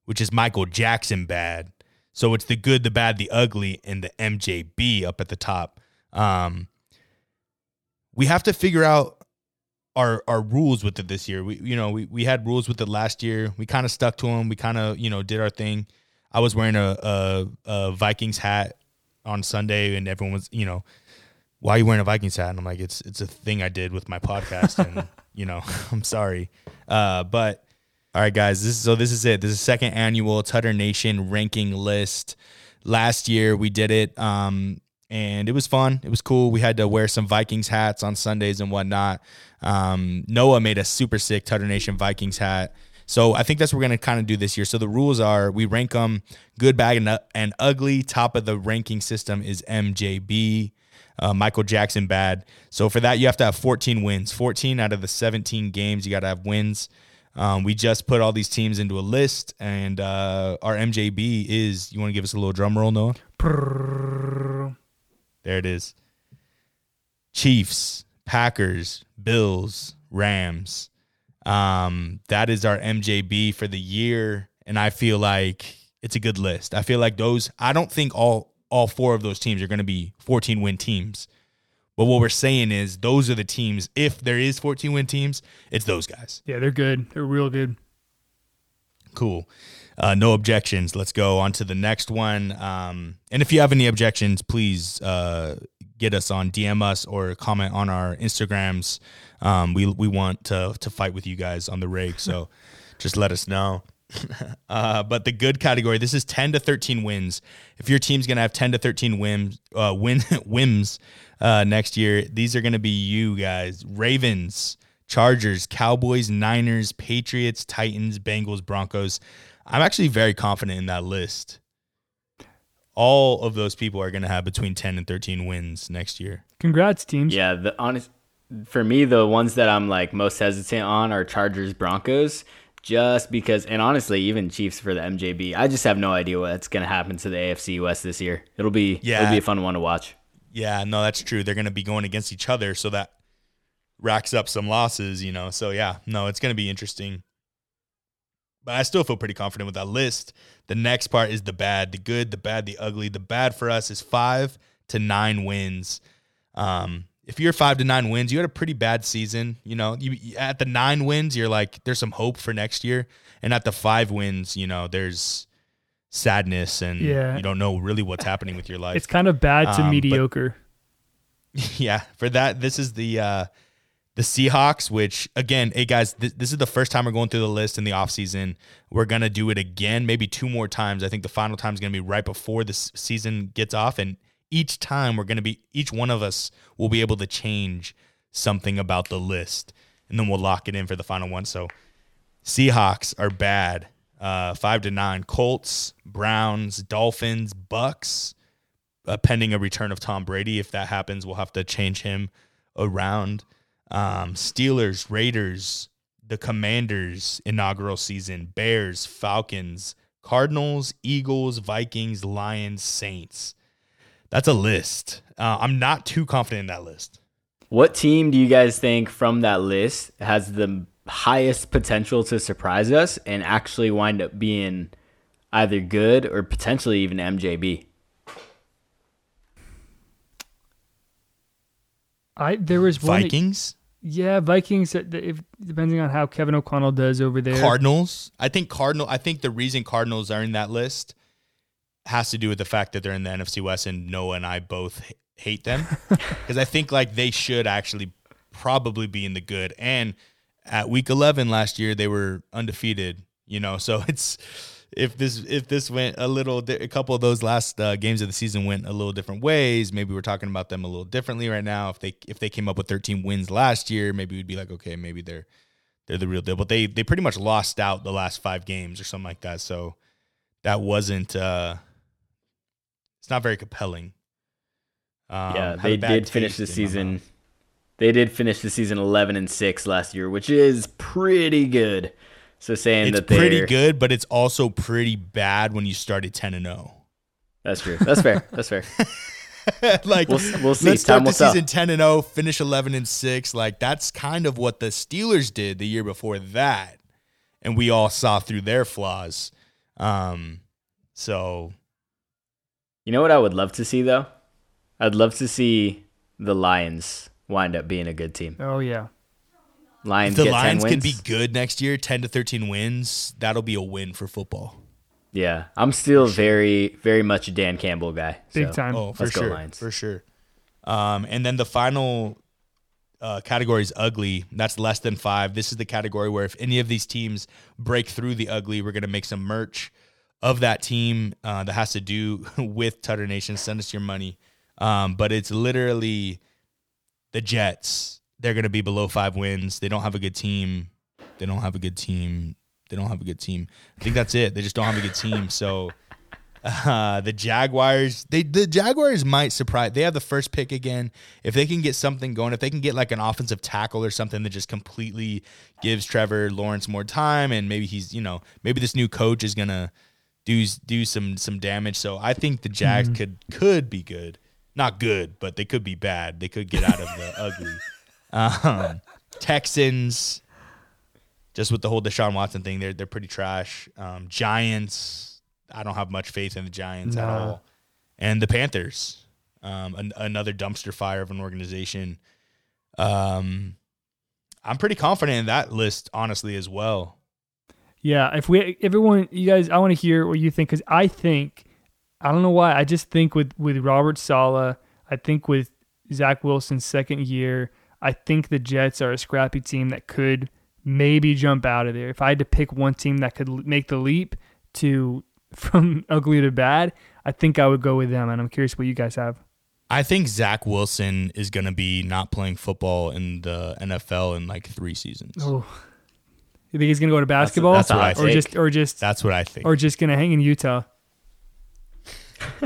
Speaker 2: which is Michael Jackson bad. So it's the good, the bad, the ugly, and the MJB up at the top. Um, we have to figure out our our rules with it this year. We you know we we had rules with it last year. We kind of stuck to them. We kind of you know did our thing. I was wearing a, a, a Vikings hat on Sunday, and everyone was you know why are you wearing a Vikings hat? And I'm like it's it's a thing I did with my podcast, and you know I'm sorry, uh, but. All right, guys. This is, so this is it. This is second annual Tutter Nation ranking list. Last year we did it, um, and it was fun. It was cool. We had to wear some Vikings hats on Sundays and whatnot. Um, Noah made a super sick Tutter Nation Vikings hat. So I think that's what we're to kind of do this year. So the rules are we rank them good, bad, and, and ugly. Top of the ranking system is MJB. Uh, Michael Jackson bad. So for that, you have to have 14 wins. 14 out of the 17 games, you got to have wins. Um, we just put all these teams into a list, and uh, our MJB is. You want to give us a little drum roll, Noah? There it is. Chiefs, Packers, Bills, Rams. Um, that is our MJB for the year, and I feel like it's a good list. I feel like those. I don't think all all four of those teams are going to be 14 win teams. But what we're saying is those are the teams. If there is 14 win teams, it's those guys.
Speaker 3: Yeah, they're good. They're real good.
Speaker 2: Cool. Uh, no objections. Let's go on to the next one. Um, and if you have any objections, please uh, get us on DM us or comment on our Instagrams. Um, we we want to to fight with you guys on the rig, so just let us know. uh, but the good category, this is 10 to 13 wins. If your team's gonna have 10 to 13 whims, uh, win whims uh, next year, these are gonna be you guys: Ravens, Chargers, Cowboys, Niners, Patriots, Titans, Bengals, Broncos. I'm actually very confident in that list. All of those people are going to have between 10 and 13 wins next year.
Speaker 3: Congrats, teams.
Speaker 4: Yeah, the honest for me, the ones that I'm like most hesitant on are Chargers, Broncos, just because, and honestly, even Chiefs for the MJB. I just have no idea what's going to happen to the AFC West this year. It'll be
Speaker 2: Yeah.
Speaker 4: it'll be a fun one to watch.
Speaker 2: Yeah, no, that's true. They're going to be going against each other, so that racks up some losses, you know. So yeah, no, it's going to be interesting. But I still feel pretty confident with that list. The next part is the bad, the good, the bad, the ugly. The bad for us is five to nine wins. Um, if you're five to nine wins, you had a pretty bad season. You know, you at the nine wins, you're like, there's some hope for next year, and at the five wins, you know, there's sadness and
Speaker 3: Yeah.
Speaker 2: you don't know really what's happening with your life.
Speaker 3: It's kind of bad to
Speaker 2: Um, but-
Speaker 3: mediocre.
Speaker 2: Yeah, for that, this is the uh the Seahawks, which again, hey guys, th- this is the first time we're going through the list in the offseason. We're gonna do it again, maybe two more times. I think the final time is gonna be right before this season gets off, and each time we're gonna be each one of us will be able to change something about the list, and then we'll lock it in for the final one. So Seahawks are bad. Uh, five to nine. Colts, Browns, Dolphins, Bucks. Uh, pending a return of Tom Brady, if that happens, we'll have to change him around. Um, Steelers, Raiders, the Commanders inaugural season, Bears, Falcons, Cardinals, Eagles, Vikings, Lions, Saints. That's a list. Uh, I'm not too confident in that list.
Speaker 4: What team do you guys think from that list has the highest potential to surprise us and actually wind up being either good or potentially even MJB?
Speaker 3: I there was one.
Speaker 2: Vikings,
Speaker 3: Yeah, Vikings. uh, If, depending on how Kevin O'Connell does over there.
Speaker 2: Cardinals. I think Cardinal. I think the reason Cardinals are in that list has to do with the fact that they're in the NFC West, and Noah and I both hate them because I think like they should actually probably be in the good. And at Week 11 last year, they were undefeated. You know, so it's if this if this went a little a couple of those last uh, games of the season went a little different ways, maybe we're talking about them a little differently right now. If they if they came up with 13 wins last year, maybe we'd be like, okay, maybe they're they're the real deal. But they they pretty much lost out the last five games or something like that. So that wasn't uh it's not very compelling. Um,
Speaker 4: yeah, they did finish the season. They did finish the season 11 and 6 last year, which is pretty good. So saying
Speaker 2: It's
Speaker 4: that they're
Speaker 2: pretty good, but it's also pretty bad when you started ten and oh. zero.
Speaker 4: That's true. That's fair. That's fair.
Speaker 2: like
Speaker 4: We'll- we'll see.
Speaker 2: Let's start
Speaker 4: Time
Speaker 2: the
Speaker 4: tell.
Speaker 2: season ten and zero, finish eleven and six. Like that's kind of what the Steelers did the year before that, and we all saw through their flaws. Um, so
Speaker 4: You know what I would love to see though? I'd love to see the Lions wind up being a good team.
Speaker 3: Oh yeah.
Speaker 4: Lions
Speaker 2: if the
Speaker 4: get
Speaker 2: Lions
Speaker 4: 10
Speaker 2: can
Speaker 4: wins.
Speaker 2: be good next year, ten to thirteen wins, that'll be a win for football.
Speaker 4: Yeah, I'm still very, very much a Dan Campbell guy.
Speaker 3: Big time.
Speaker 2: Oh, for
Speaker 4: Let's go
Speaker 2: sure,
Speaker 4: Lions.
Speaker 2: for sure. Um, and then the final uh, category is ugly. That's less than five. This is the category where if any of these teams break through the ugly, we're gonna make some merch of that team uh, that has to do with Tutter Nation. Send us your money. Um, but it's literally the Jets. They're gonna be below five wins. They don't have a good team. They don't have a good team. They don't have a good team. I think that's it. They just don't have a good team. So uh, the Jaguars, they the Jaguars might surprise. They have the first pick again. If they can get something going, if they can get like an offensive tackle or something that just completely gives Trevor Lawrence more time, and maybe he's you know maybe this new coach is gonna do do some some damage. So I think the Jags could could be good, not good, but they could be bad. They could get out of the ugly. Um, Texans, just with the whole Deshaun Watson thing, they're they're pretty trash. Um, Giants, I don't have much faith in the Giants at all. And the Panthers, um, an, another dumpster fire of an organization. Um, I'm pretty confident in that list, honestly, as well.
Speaker 3: Yeah, if we everyone you guys I want to hear what you think cuz I think I don't know why I just think with with Robert Saleh, I think with Zach Wilson's second year, I think the Jets are a scrappy team that could maybe jump out of there. If I had to pick one team that could make the leap to from ugly to bad, I think I would go with them and I'm curious what you guys have.
Speaker 2: I think Zach Wilson is going to be not playing football in the NFL in like three seasons.
Speaker 3: Oh. You think he's going to go to basketball
Speaker 4: that's
Speaker 2: what I
Speaker 3: or
Speaker 2: think.
Speaker 3: just or just
Speaker 2: That's what I think.
Speaker 3: or just going to hang in Utah?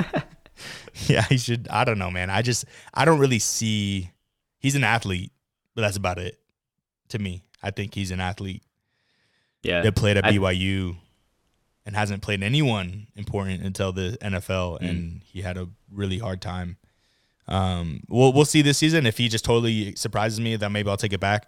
Speaker 2: yeah, he should. I don't know, man. I just I don't really see. He's an athlete, but that's about it to me. I think he's an athlete
Speaker 4: Yeah,
Speaker 2: that played at
Speaker 4: I-
Speaker 2: BYU and hasn't played anyone important until the NFL,
Speaker 4: Mm.
Speaker 2: and he had a really hard time. Um, we'll we'll see this season if he just totally surprises me. Then maybe I'll take it back.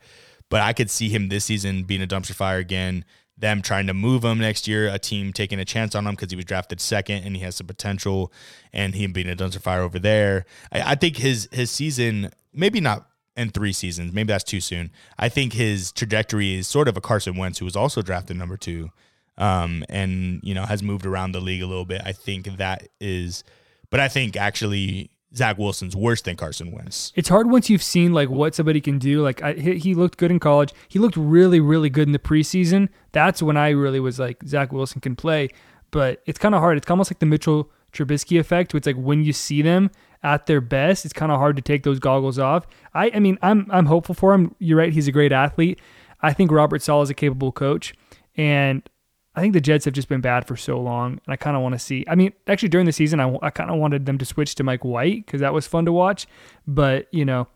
Speaker 2: But I could see him this season being a dumpster fire again. Them trying to move him next year, a team taking a chance on him because he was drafted second and he has some potential, and him being a dumpster fire over there. I, I think his his season, maybe not in three seasons, maybe that's too soon. I think his trajectory is sort of a Carson Wentz, who was also drafted number two, um, and you know has moved around the league a little bit. I think that is, but I think actually Zach Wilson's worse than Carson Wentz.
Speaker 3: It's hard once you've seen like what somebody can do. Like I, he, looked good in college. He looked really, really good in the preseason. That's when I really was like Zach Wilson can play. But it's kind of hard. It's almost like the Mitchell Trubisky effect. Where it's like when you see them at their best, it's kind of hard to take those goggles off. I, I mean, I'm I'm hopeful for him. You're right. He's a great athlete. I think Robert Saleh is a capable coach, and I think the Jets have just been bad for so long, and I kind of want to see. I mean, actually, during the season, I, I kind of wanted them to switch to Mike White because that was fun to watch. But you know,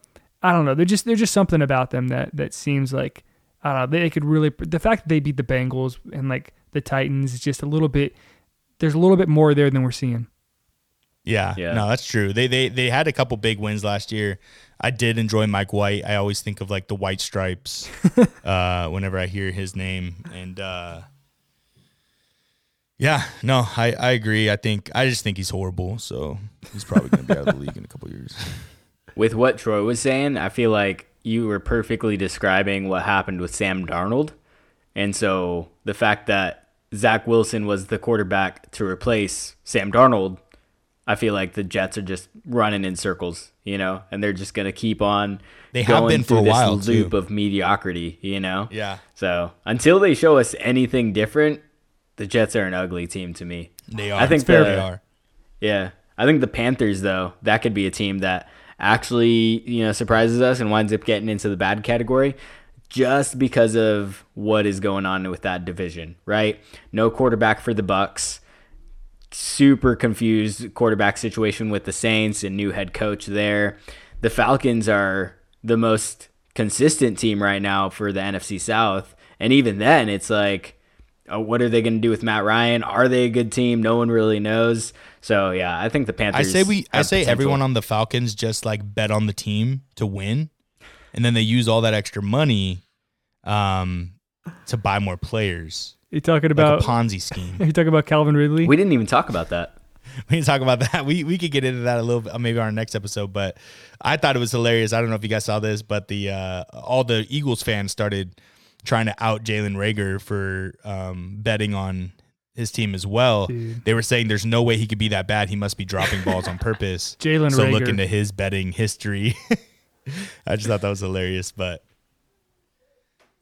Speaker 3: I don't know. They're just there's just something about them that that seems like I don't know. They could really the fact that they beat the Bengals and like the Titans is just a little bit. There's a little bit more there than we're seeing.
Speaker 2: Yeah,
Speaker 4: Yeah.
Speaker 2: no, that's true. They they they had a couple big wins last year. I did enjoy Mike White. I always think of like the White Stripes uh, whenever I hear his name, and uh, yeah, no, I I agree. I think I just think he's horrible. So he's probably gonna be out of the league in a couple years.
Speaker 4: with what Troy was saying, I feel like you were perfectly describing what happened with Sam Darnold. And so the fact that Zach Wilson was the quarterback to replace Sam Darnold, I feel like the Jets are just running in circles, you know, and they're just going to keep on
Speaker 2: They have been for
Speaker 4: through
Speaker 2: a
Speaker 4: this
Speaker 2: while,
Speaker 4: loop
Speaker 2: too.
Speaker 4: of mediocrity, you know?
Speaker 2: Yeah,
Speaker 4: So until they show us anything different, the Jets are an ugly team to me.
Speaker 2: they are.
Speaker 4: I think the-
Speaker 2: they are.
Speaker 4: Yeah. I think the Panthers though, that could be a team that actually, you know, surprises us and winds up getting into the bad category just because of what is going on with that division, right? No quarterback for the Bucs. Super confused quarterback situation with the Saints and new head coach there. The Falcons are the most consistent team right now for the NFC South. And even then, it's like, oh, what are they going to do with Matt Ryan? Are they a good team? No one really knows. So yeah, I think the Panthers.
Speaker 2: I say we. I say
Speaker 4: potential.
Speaker 2: everyone on the Falcons just like bet on the team to win, and then they use all that extra money, um, to buy more players.
Speaker 3: You talking
Speaker 2: like
Speaker 3: about?
Speaker 2: a Ponzi scheme.
Speaker 3: you talking about Calvin Ridley?
Speaker 4: We didn't even talk about that.
Speaker 2: we didn't talk about that. We we could get into that a little bit, uh, maybe on our next episode. But I thought it was hilarious. I don't know if you guys saw this, but the uh, all the Eagles fans started trying to out Jalen Reagor for um, betting on his team as well.
Speaker 3: Dude.
Speaker 2: They were saying there's no way he could be that bad. He must be dropping balls on purpose.
Speaker 3: Jalen
Speaker 2: so look into his betting history. I just thought that was hilarious, but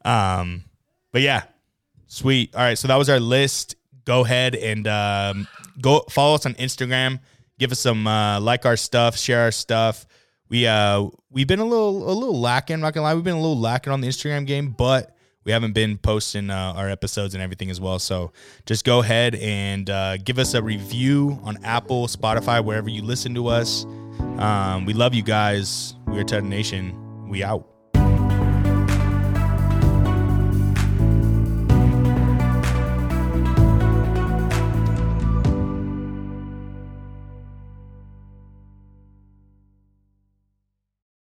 Speaker 2: um, but yeah, sweet. All right, so that was our list. Go ahead and um, go follow us on Instagram. Give us some uh, like our stuff, share our stuff. We uh we've been a little a little lacking. Not gonna lie, we've been a little lacking on the Instagram game, but we haven't been posting uh, our episodes and everything as well. So just go ahead and uh, give us a review on Apple, Spotify, wherever you listen to us. Um, we love you guys. We are Ted Nation. We out.